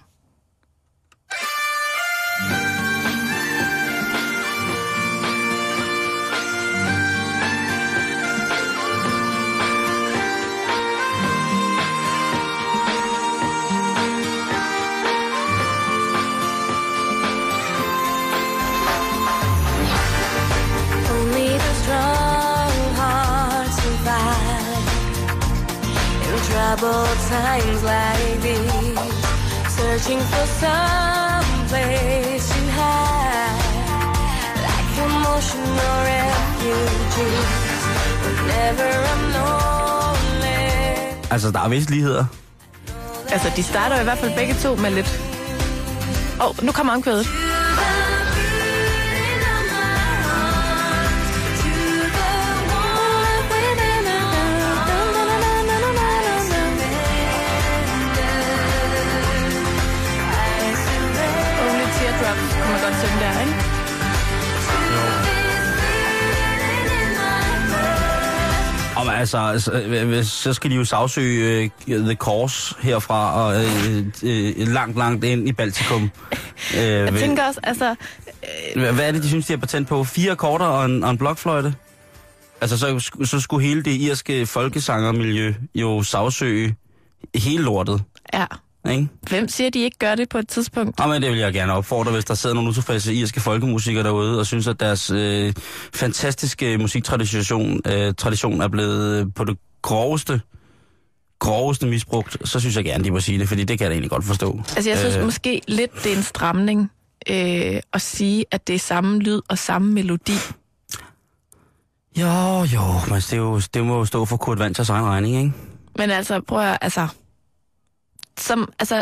H: in troubled times like these. Searching for some place to hide, like emotional refugees. Whenever I'm lonely.
D: Altså, der er vist ligheder.
E: Altså, de starter i hvert fald begge to med lidt... Åh, oh, nu kommer omkvædet. Godt synge der, ikke?
D: Om altså, øh, så skal de jo sagsøge uh, The Course herfra og uh, uh, langt, langt ind i Baltikum. Uh,
E: Jeg tænker også, altså...
D: Hvad hvad er det, de synes, de har patent på? Fire akkorder og en, og en blokfløjte? Altså, så, så skulle hele det irske folkesangermiljø jo sagsøge hele lortet,
E: Ja,
D: ikke?
E: hvem siger, de ikke gør det på et tidspunkt?
D: Og men det vil jeg gerne opfordre, hvis der sidder nogle utilfredse irske folkemusikere derude, og synes, at deres øh, fantastiske musiktradition øh, tradition er blevet øh, på det groveste, groveste misbrugt, så synes jeg gerne, de må sige det, fordi det kan jeg egentlig godt forstå.
E: Altså, jeg synes øh. måske lidt, det er en stramning øh, at sige, at det er samme lyd og samme melodi.
D: Jo, jo, men det, er jo, det må jo stå for Kurt Vanters egen regning, ikke?
E: Men altså, prøv at, altså, som, altså,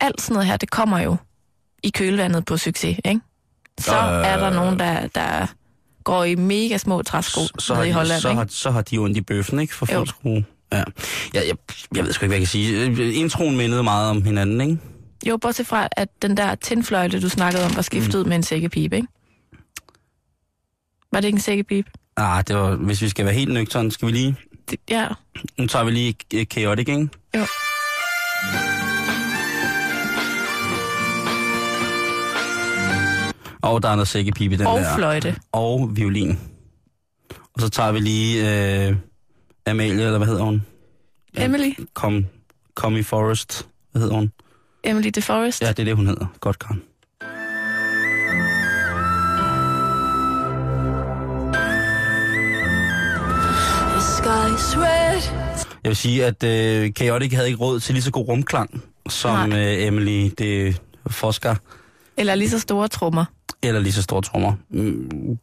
E: alt sådan noget her, det kommer jo i kølvandet på succes, ikke? Så
D: Øh.
E: er der nogen, der, der går i mega små træsko
D: så,
E: nede i Holland,
D: så,
E: ikke?
D: har, så har de ondt i bøffen, ikke? For fuld skrue. Ja. Jeg, jeg, jeg ved sgu ikke, hvad jeg kan sige. Introen mindede meget om hinanden, ikke?
E: Jo, bortset fra, at den der tindfløjte, du snakkede om, var skiftet
D: Mm.
E: med en sækkepipe, ikke? Var det ikke en sækkepipe?
D: Ah, det var, hvis vi skal være helt nøgtern, skal vi lige...
E: Det, ja,
D: Nu tager vi lige Chaotic, ikke?
E: jo.
D: Og der er noget sækkepipe i den
E: Og
D: der.
E: fløjte.
D: Og violin. Og så tager vi lige øh, Amalie, eller hvad hedder hun?
E: Emily?
D: Kom, Comy Forest. Hvad hedder hun?
E: Emily DeForest?
D: Ja, det er det, hun hedder. Godt, Karen.
H: The sky's red.
D: Jeg vil sige, at øh, Chaotic havde ikke råd til lige så god rumklang, som
E: Nej.
D: øh, Emily det Forsker,
E: Eller lige så store trommer.
D: eller lige så store trommer. Mm.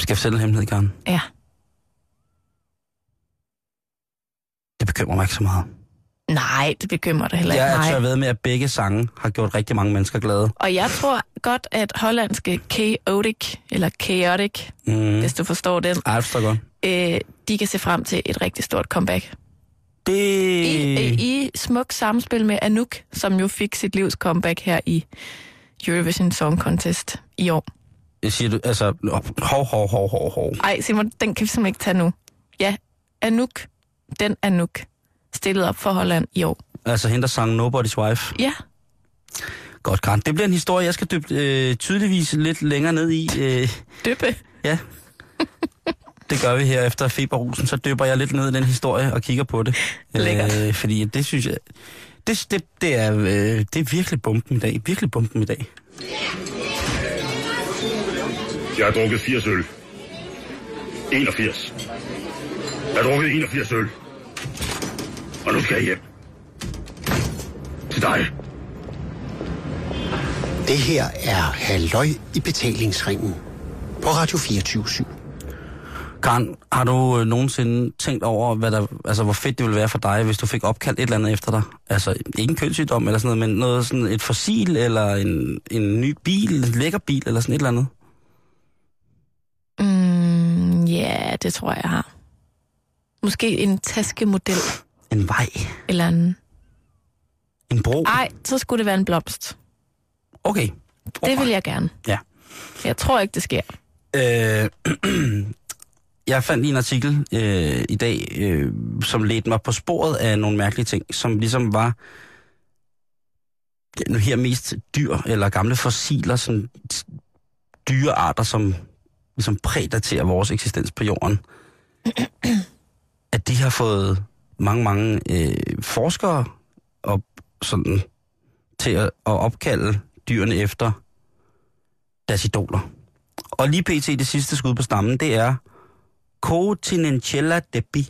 D: Skal jeg fortælle en hemmelighed, Karen?
E: Ja.
D: Det bekymrer mig ikke så meget.
E: Nej, det bekymrer dig heller ikke
D: Jeg er tør ved med, at begge sange har gjort rigtig mange mennesker glade.
E: Og jeg tror godt, at hollandske Chaotic, eller Chaotic,
D: Mm.
E: hvis du forstår den,
D: Ej, jeg forstår godt.
E: Øh, de kan se frem til et rigtig stort comeback.
D: Det...
E: I, øh, I smuk samspil med Anouk, som jo fik sit livs comeback her i Eurovision Song Contest i år.
D: Jeg siger du, altså, hov, hov, hov, hov, hov.
E: Ej, Simon, den kan vi simpelthen ikke tage nu. Ja, Anouk, den Anouk, stillet op for Holland i år.
D: Altså hende, der sang Nobody's Wife.
E: Ja,
D: Godt, Karen. Det bliver en historie, jeg skal dybe øh, tydeligvis lidt længere ned i. Øh,
E: Dyppe.
D: ja. Det gør vi her efter feberrusen, så dypper jeg lidt ned i den historie og kigger på det.
E: Lækkert.
D: Øh, fordi det synes jeg... Det, det, det, er, øh, det er virkelig bomben i dag. Virkelig bomben i dag.
I: Jeg har drukket 80 øl. 81. Jeg har drukket 81 øl. Og nu skal jeg hjem. Til dig.
G: Det her er Halløj i betalingsringen på Radio 24
D: Karen, har du øh, nogensinde tænkt over, hvad der, altså, hvor fedt det ville være for dig, hvis du fik opkaldt et eller andet efter dig? Altså, ikke en kønssygdom eller sådan noget, men noget sådan et fossil, eller en, en ny bil, en lækker bil, eller sådan et eller andet?
E: Mm, ja, det tror jeg, jeg har. Måske en taskemodel
D: En vej,
E: eller en...
D: en bro.
E: Ej, så skulle det være en blomst.
D: Okay.
E: Det vil jeg gerne.
D: Ja.
E: Jeg tror ikke, det sker.
D: Øh, jeg fandt lige en artikel øh, i dag, øh, som ledte mig på sporet af nogle mærkelige ting, som ligesom var nu her mest dyr eller gamle fossiler, sådan dyrearter, som ligesom prædaterer vores eksistens på jorden. at de har fået mange, mange øh, forskere op, sådan, til at, at opkalde dyrene efter deres idoler. Og lige pt. det sidste skud på stammen, det er Cotinenchella debi.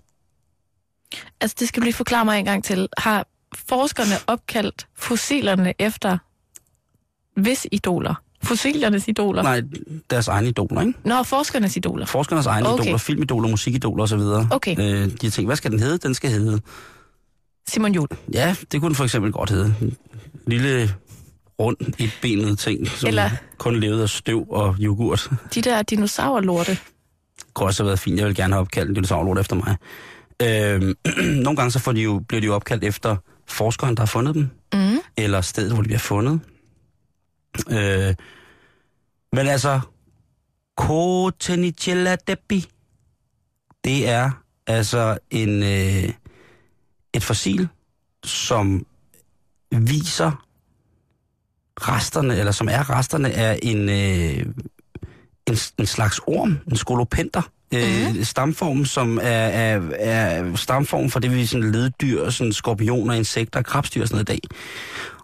E: Altså, det skal du lige forklare mig en gang til. Har forskerne opkaldt fossilerne efter hvis idoler? Fossilernes idoler?
D: Nej, deres egne idoler, ikke?
E: Nå, forskernes idoler.
D: Forskernes egne
E: Okay.
D: idoler, filmidoler, musikidoler osv.
E: Okay.
D: Øh, de har tænkt, hvad skal den hedde? Den skal hedde...
E: Simon Jul.
D: Ja, det kunne den for eksempel godt hedde. En lille, rund, et benet ting, som
E: Eller-
D: kun levede af støv og yoghurt.
E: De der dinosaurlorte.
D: Kunne også have været fint. Jeg vil gerne have opkaldt en dinosaurlort efter mig. Øh, nogle gange så får de jo, bliver de jo opkaldt efter forskeren, der har fundet dem.
E: Mm.
D: eller stedet, hvor de bliver fundet. Øh, men altså, Cotenicella debi, det er altså en, øh, et fossil, som viser resterne, eller som er resterne af en, øh, en, en slags orm, en skolopenter, øh, stamform, som er, er, er stamform for det, vi sådan leddyr, sådan skorpioner, insekter, krabstyr og sådan noget i dag.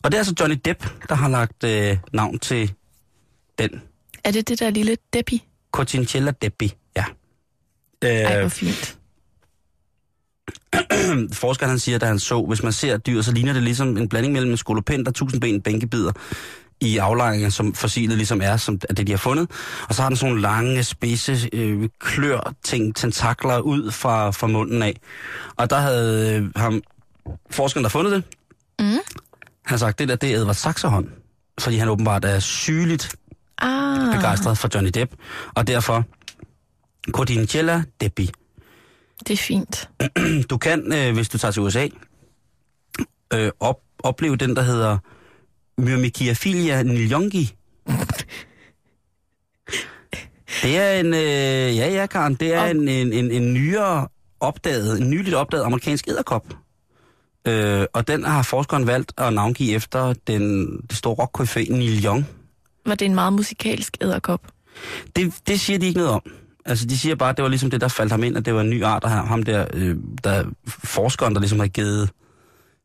D: Og det er altså Johnny Depp, der har lagt øh, navn til den.
E: Er det det der lille Debbie?
D: Cotinchella Deppi, ja.
E: Ej, hvor
D: Øh,
E: fint.
D: forskeren han siger, da han så, hvis man ser dyr, så ligner det ligesom en blanding mellem en skolopenter, tusindben, bænkebider i aflejringer, som fossilet ligesom er, som det, de har fundet. Og så har den sådan nogle lange, spidse øh, klør, ting, tentakler ud fra, fra munden af. Og der havde øh, ham, forskeren, der fundet det,
E: Mm.
D: han sagt, det der, det er Edvard Saxerhånd. Fordi han åbenbart er sygeligt
E: Ah,
D: begejstret for Johnny Depp. Og derfor, Cordinchella Deppi.
E: det er fint.
D: Du kan, øh, hvis du tager til USA, øh, op, opleve den, der hedder Myrmekiaphilia niljongi. Det er en, øh, ja ja Karen, det er en, en, en, en nyere opdaget, en nyligt opdaget amerikansk edderkop. Øh, og den har forskeren valgt at navngive efter den, det store rockcafé Neil Young.
E: Var det en meget musikalsk æderkop?
D: Det, det siger de ikke noget om. Altså, de siger bare, at det var ligesom det, der faldt ham ind, at det var en ny art, og ham- ham der, øh, der forskeren, der ligesom havde givet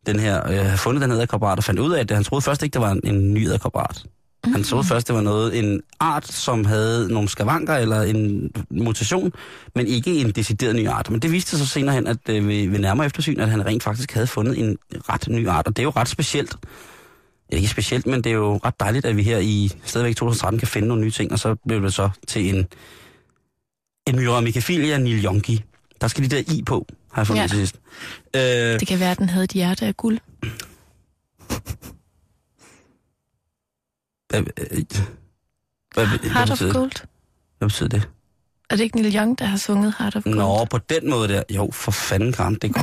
D: den her, øh, havde fundet den æderkopart, og fandt ud af det. Han troede først ikke, det var en, en ny æderkopart. Han troede først, det var noget, en art, som havde nogle skavanker eller en mutation, men ikke en decideret ny art. Men det viste sig så senere hen, at øh, ved, ved nærmere eftersyn, at han rent faktisk havde fundet en ret ny art, og det er jo ret specielt. Ja, ikke specielt, men det er jo ret dejligt, at vi her i stadigvæk 2013 kan finde nogle nye ting, og så blev det så til en, en Myramicophilia niljongi. Der skal de der i på, har jeg fundet
E: Ja.
D: til sidst. Øh,
E: Det kan være, at den havde et hjerte af guld.
D: hvad, øh, hvad, hvad,
E: Heart of Gold.
D: hvad betyder det?
E: Er det ikke Neil Young, der har sunget Heart of Gold?
D: Nå, på den måde der. Jo, for fanden, Karen, det går.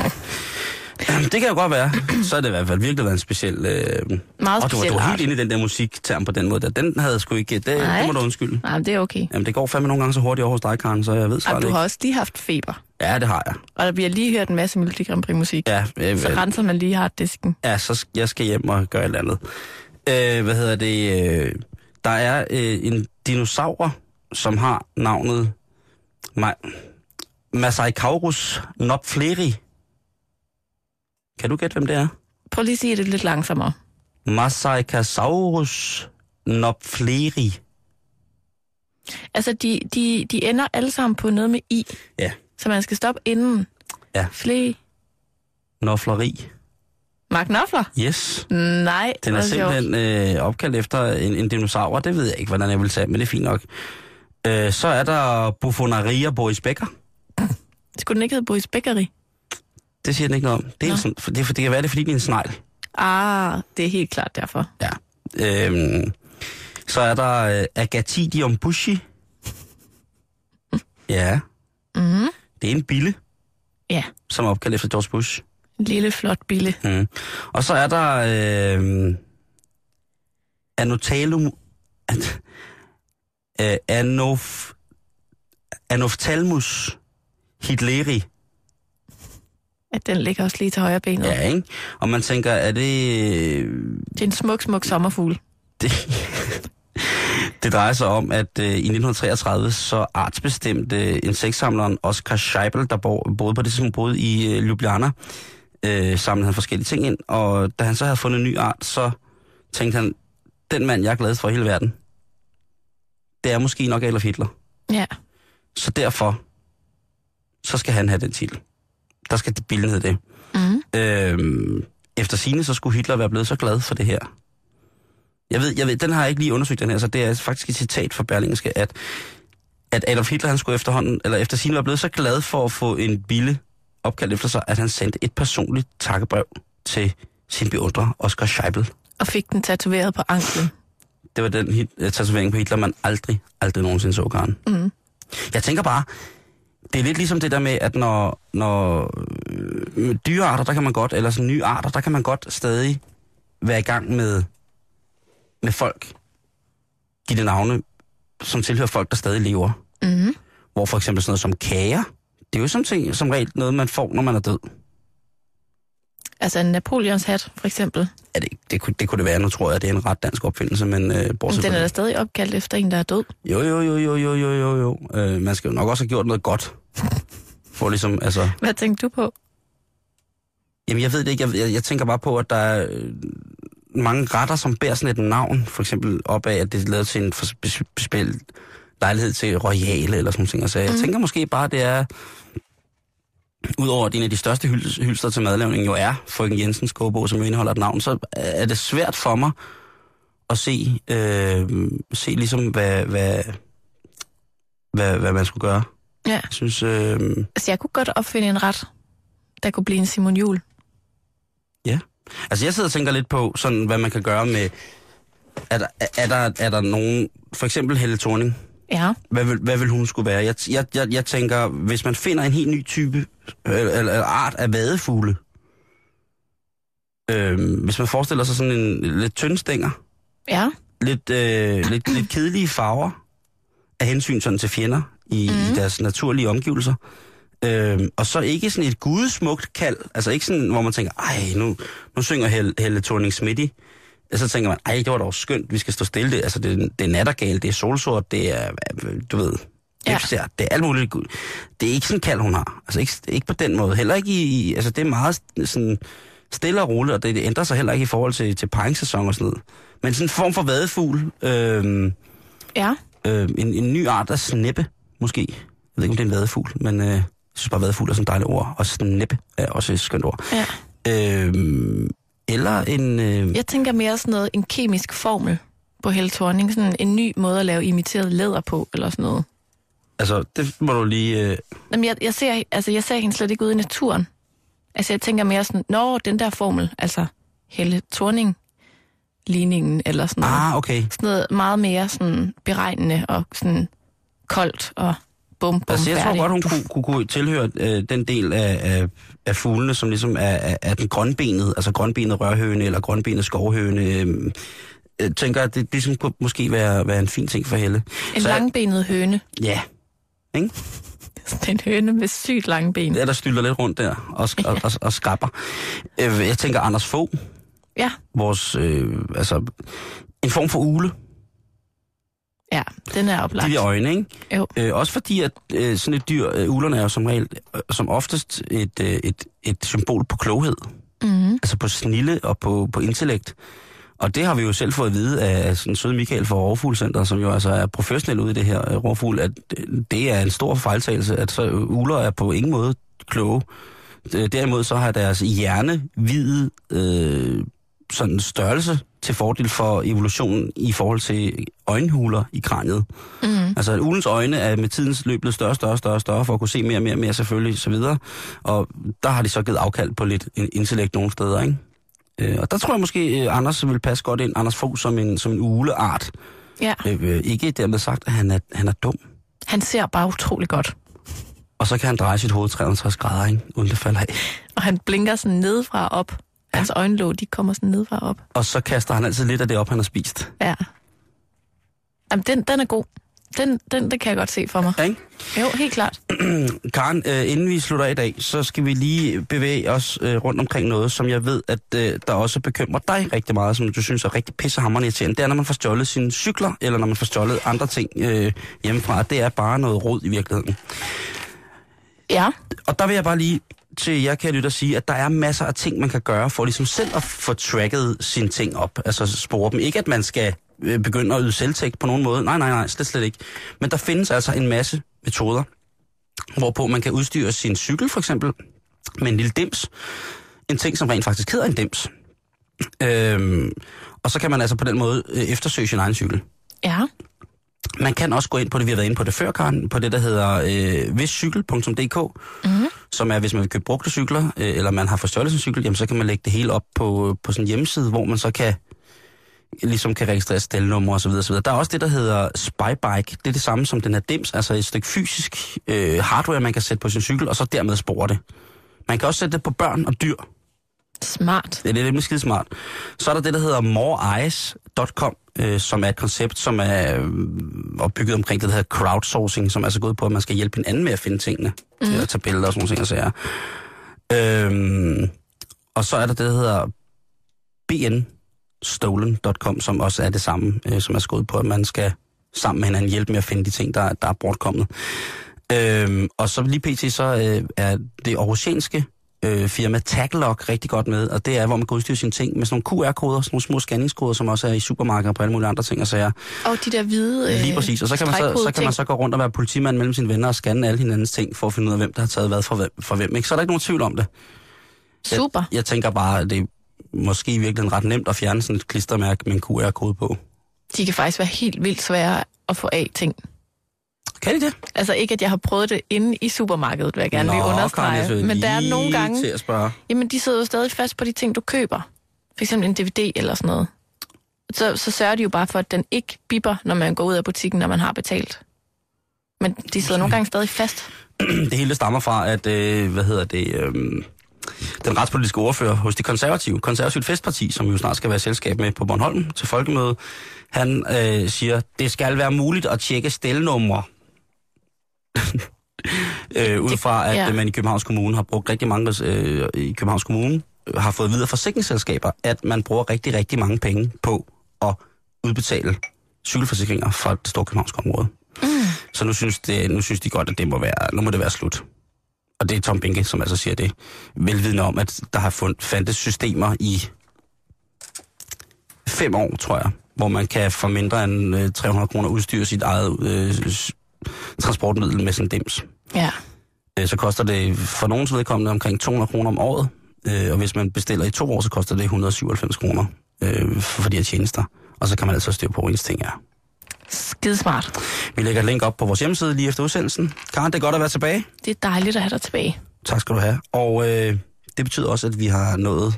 D: det kan jo godt være. Så er det i hvert fald virkelig været en speciel... Øh...
E: Meget
D: Og du, du var helt inde i den der musikterm på den måde der. Den havde jeg sgu ikke... Det,
E: Nej.
D: det må du undskylde.
E: Nej, men det er okay.
D: Jamen, det går fandme nogle gange så hurtigt over hos dig, Karen, så jeg ved
E: Ej,
D: svaret
E: du
D: ikke.
E: har også lige haft feber.
D: Ja, det har jeg.
E: Og der bliver lige hørt en masse Melodi Grand Prix musik.
D: Ja, øh,
E: Så
D: øh,
E: renser man lige harddisken.
D: ja så jeg skal hjem og gøre et eller andet. Øh, hvad hedder det? Øh, der er øh, en dinosaur, som har navnet Ma- Masaicaurus nopfleri. Kan du gætte, hvem det er?
E: Prøv lige at sige det lidt langsommere.
D: Masaicasaurus nopfleri.
E: Altså, de, de, de ender alle sammen på noget med i,
D: Ja,
E: så man skal stoppe inden.
D: Ja.
E: Fle.
D: nopfleri.
E: Mark Knopfler?
D: Yes.
E: Nej,
D: Den er simpelthen øh, opkaldt efter en, en dinosaur. Det ved jeg ikke, hvordan jeg vil sige, men det er fint nok. Øh, så er der Buffonaria Boris Becker.
E: Skulle den ikke hedde Boris Bakery?
D: Det siger den ikke noget om. Det, er sådan, for, det, for det kan være, det er, fordi det er en snegl.
E: Ah, det er helt klart derfor.
D: Ja. Øhm, så er der øh, Agatidium bushi. Ja,
E: Mm-hmm.
D: Det er en bille,
E: Ja,
D: som er opkaldt efter George Bush.
E: en lille flot bille.
D: Mm. Og så er der øh, Anotalum... An, øh, anof, Anophthalmus hitleri.
E: At den ligger også lige til højre benet.
D: Ja, ikke? Og man tænker, er det... øh,
E: Det er en smuk, smuk sommerfugl.
D: Det, det drejer sig om, at øh, i 1933 så artsbestemte insektsamleren Oscar Scheibel, der bo, boede på det tidspunkt boede i øh, Ljubljana, øh, samlede han forskellige ting ind, og da han så havde fundet en ny art, så tænkte han, den mand, jeg er glad for i hele verden, det er måske nok Adolf Hitler.
E: Ja.
D: Så derfor, så skal han have den titel. Der skal det billen hedde det.
E: Mm.
D: Øhm, efter sine så skulle Hitler være blevet så glad for det her. Jeg ved, jeg ved, den har jeg ikke lige undersøgt, den her, så det er faktisk et citat fra Berlingske, at, at Adolf Hitler, han skulle efterhånden, eller efter sine var blevet så glad for at få en bille opkaldt efter sig, at han sendte et personligt takkebrev til sin beundrer, Oscar Scheibel.
E: Og fik den tatoveret på anklen.
D: Det var den uh, tatovering på Hitler, man aldrig, aldrig nogensinde så, Karen.
E: Mm.
D: Jeg tænker bare, det er lidt ligesom det der med, at når, når øh, dyrearter, der kan man godt, eller sådan nye arter, der kan man godt stadig være i gang med, med folk. Det navne, som tilhører folk, der stadig lever.
E: Mm.
D: Hvor for eksempel sådan noget som kager, det er jo som, ting, som regel noget, man får, når man er død.
E: Altså en Napoleons hat, for eksempel.
D: Ja, det, det, kunne, det kunne det være. Nu tror jeg, at det er en ret dansk opfindelse, men øh, bortset
E: den er da stadig opkaldt efter en, der er død.
D: Jo, jo, jo, jo, jo, jo, jo, jo. Øh, man skal jo nok også have gjort noget godt. For ligesom, altså...
E: Hvad tænkte du på?
D: Jamen, jeg ved det ikke. Jeg, jeg, jeg tænker bare på, at der er øh, mange retter, som bærer sådan et navn. For eksempel op af, at det er lavet til en speciel lejlighed til royale eller sådan noget. Så jeg mm. tænker måske bare, det er... Udover at en af de største hyld, hylster til madlavning jo er Frøken Jensens kogebog, som jo indeholder et navn, så er det svært for mig at se, øh, se ligesom, hvad, hvad, hvad, hvad man skulle gøre.
E: Ja.
D: Jeg synes, øh,
E: Altså, jeg kunne godt opfinde en ret, der kunne blive en Simon Jul.
D: Altså jeg sidder og tænker lidt på, sådan, hvad man kan gøre med... Er der, er der, er der nogen... For eksempel Helle Thorning.
E: Ja.
D: Hvad vil, hvad vil hun skulle være? Jeg, jeg, jeg, jeg tænker, hvis man finder en helt ny type, øh, eller, eller art af vadefugle, øh, hvis man forestiller sig sådan en lidt tynd stænger,
E: Ja.
D: lidt, øh, lidt, lidt kedelige farver, af hensyn sådan til fjender i, mm. i deres naturlige omgivelser, øh, og så ikke sådan et gudesmukt kald, altså ikke sådan, hvor man tænker, ej, nu, nu synger Helle, Helle thorning Smitty, så tænker man, ej, det var dog skønt, vi skal stå stille. Det, altså, det, det er nattergal, det er solsort, det er, du ved,
E: Ja.
D: ja. det er alt muligt. Det er ikke sådan kald, hun har. Altså ikke, ikke på den måde. Heller ikke i, i altså det er meget sådan stille og roligt, og det, det ændrer sig heller ikke i forhold til, til paringsæson og sådan noget. Men sådan en form for vadefugl, øh,
E: Ja.
D: øh, en, en ny art af sneppe, måske. Jeg ved ikke, om det er en vadefugl, men øh, synes bare, vadefugl er sådan et dejligt ord. Og sneppe er også et skønt ord.
E: Ja.
D: Øh, eller en... Øh,
E: Jeg tænker mere sådan noget, en kemisk formel på Helle Thorning. Sådan en ny måde at lave imiteret læder på, eller sådan noget.
D: Altså, det må du lige... Øh,
E: Jamen, jeg, jeg, ser, altså, jeg ser hende slet ikke ude i naturen. Altså, jeg tænker mere sådan, når den der formel, altså Helle Thorning ligningen eller sådan noget.
D: ah, okay.
E: Sådan noget meget mere sådan beregnende og sådan koldt og bum, bum,
D: Altså, jeg tror
E: færdig.
D: godt, hun kunne, kunne, kunne tilhøre øh, den del af, af, af fuglene, som ligesom er, er, er den grønbenede, altså grønbenet rørhøne eller grønbenet skovhøne. Øh, jeg tænker, at det ligesom kunne måske være, være en fin ting for Helle.
E: En
D: Så-
E: langbenet høne.
D: Ja, ikke?
E: Sådan en høne med sygt lange ben.
D: Er der stylder lidt rundt der og, og, og, og skrapper. Øh, jeg tænker Anders Fogh.
E: Ja,
D: Vores, øh, altså, en form for ule.
E: Ja, den er oplagt.
D: De øjne, ikke?
E: Jo.
D: Øh, også fordi, at øh, sådan et dyr, øh, ulerne er jo som regel, øh, som oftest et, øh, et, et symbol på kloghed.
E: Mm-hmm.
D: Altså på snille og på, på intellekt. Og det har vi jo selv fået at vide af, sådan søde Michael fra Rovfuglcenter, som jo altså er professionel ude i det her øh, rovfugl, at øh, det er en stor fejltagelse, at så uler er på ingen måde kloge. Øh, Derimod så har deres hjerne hvide øh, sådan størrelse til fordel for evolutionen i forhold til øjenhuler i kraniet.
E: Mm.
D: Altså, at uglens øjne er med tidens løb blevet større, større, større, større, for at kunne se mere og mere, mere selvfølgelig, så videre. Og der har de så givet afkald på lidt in- intellekt nogle steder, ikke? Øh, og der tror jeg måske, øh, Anders vil passe godt ind, Anders Fogh, som en, som en ugleart.
E: Ja,
D: Øh, øh, ikke dermed sagt, at han er, han er dum.
E: han ser bare utrolig godt.
D: Og så kan han dreje sit hoved 360 grader, ikke? uden det falder af.
E: Og han blinker sådan nedfra og op. Hans øjenlåg, de kommer sådan nedfra op.
D: Og så kaster han altid lidt af det op, han har spist.
E: Ja. Jamen, den, den er god. Den, den, det kan jeg godt se for mig.
D: Ja, ikke?
E: Jo, helt klart.
D: Karen, øh, inden vi slutter i dag, så skal vi lige bevæge os øh, rundt omkring noget, som jeg ved, at øh, der også bekymrer dig rigtig meget, som du synes er rigtig pissehammerende irriterende. Det er, når man får stjålet sine cykler, eller når man får stjålet andre ting øh, hjemmefra. Det er bare noget rod i virkeligheden.
E: Ja.
D: Og der vil jeg bare lige til jer, kan lytte og sige, at der er masser af ting, man kan gøre for ligesom selv at få tracket sine ting op. Altså spore dem. Ikke at man skal øh, begynde at yde selvtægt på nogen måde. Nej, nej, nej, slet, slet ikke. Men der findes altså en masse metoder, hvorpå man kan udstyre sin cykel for eksempel med en lille dims. En ting, som rent faktisk hedder en dims. Øhm, og så kan man altså på den måde øh, eftersøge sin egen cykel.
E: Ja.
D: Man kan også gå ind på det, vi har været inde på det før, Karen, på det, der hedder øh, viscykel.dk,
E: Mm-hmm.
D: som er, hvis man vil købe brugte cykler, øh, eller man har forstørret sin cykel, jamen så kan man lægge det hele op på, på sådan en hjemmeside, hvor man så kan ligesom kan registrere stelnumre osv. osv. Der er også det, der hedder Spybike. Det er det samme som den her dims, altså et stykke fysisk øh, hardware, man kan sætte på sin cykel, og så dermed spore det. Man kan også sætte det på børn og dyr.
E: Smart.
D: Det er lidt smart. Så er der det, der hedder moreeyes.com, øh, som er et koncept, som er øh, opbygget omkring det, der hedder crowdsourcing, som er så gået på, at man skal hjælpe hinanden med at finde tingene. Mm. Til at tage billeder og sådan nogle ting og sager. Øhm, og så er der det, der hedder bnstolen.com, som også er det samme, øh, som er så gået på, at man skal sammen med hinanden hjælpe med at finde de ting, der, der er bortkommet. Øhm, og så lige pt. så øh, er det aarhusianske øh, firma Taglog rigtig godt med, og det er, hvor man kan udstyre sine ting med sådan nogle QR-koder, sådan nogle små scanningskoder, som også er i supermarkeder og på alle mulige andre ting og sager.
E: Og de der hvide øh,
D: Lige præcis, og så kan, man så, så kan man så gå rundt og være politimand mellem sine venner og scanne alle hinandens ting, for at finde ud af, hvem der har taget hvad fra hvem. For hvem ikke? Så er der ikke nogen tvivl om det.
E: Super.
D: Jeg tænker bare, at det er måske i virkeligheden ret nemt at fjerne sådan et klistermærke med en QR-kode på.
E: De kan faktisk være helt vildt svære at få af ting.
D: Kan de det?
E: Altså ikke, at jeg har prøvet det inde i supermarkedet, vil jeg gerne
D: Nå,
E: lige understrege.
D: synes,
E: Men der er nogle gange...
D: til at spørge.
E: Jamen, de sidder jo stadig fast på de ting, du køber. For eksempel en DVD eller sådan noget. Så, så sørger de jo bare for, at den ikke bipper, når man går ud af butikken, når man har betalt. Men de sidder nogle gange stadig fast.
D: det hele stammer fra, at, øh, hvad hedder det, øh, den retspolitiske ordfører hos de konservative, konservativt festparti, som jo snart skal være selskab med på Bornholm til folkemøde, han øh, siger, det skal være muligt at tjekke stelnumre. øh, ud fra, at
E: ja.
D: ja. man i Københavns Kommune har brugt rigtig mange, øh, i Københavns Kommune øh, har fået videre forsikringsselskaber, at man bruger rigtig, rigtig mange penge på at udbetale cykelforsikringer fra det store københavnske område.
E: Mm.
D: Så nu synes, det, nu synes de godt, at det må være, nu må det være slut. Og det er Tom Binke, som altså siger det. Velvidende om, at der har fund, fandtes systemer i fem år, tror jeg, hvor man kan for mindre end øh, 300 kroner udstyre sit eget øh, transportmiddel med sådan en dims.
E: Ja.
D: Øh, så koster det for nogens vedkommende omkring 200 kroner om året. Øh, og hvis man bestiller i to år, så koster det 197 kroner øh, for, for de her tjenester. Og så kan man altså styre på, hvor ens ting er.
E: Skidesmart.
D: Vi lægger et link op på vores hjemmeside lige efter udsendelsen. Karen, det er godt at være tilbage.
E: Det er dejligt at have dig tilbage.
D: Tak skal du have. Og øh, det betyder også, at vi har nået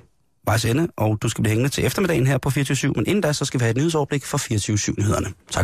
D: vejs ende, og du skal blive hængende til eftermiddagen her på 24 Men inden da, så skal vi have et nyhedsoverblik for 24 nyhederne Tak for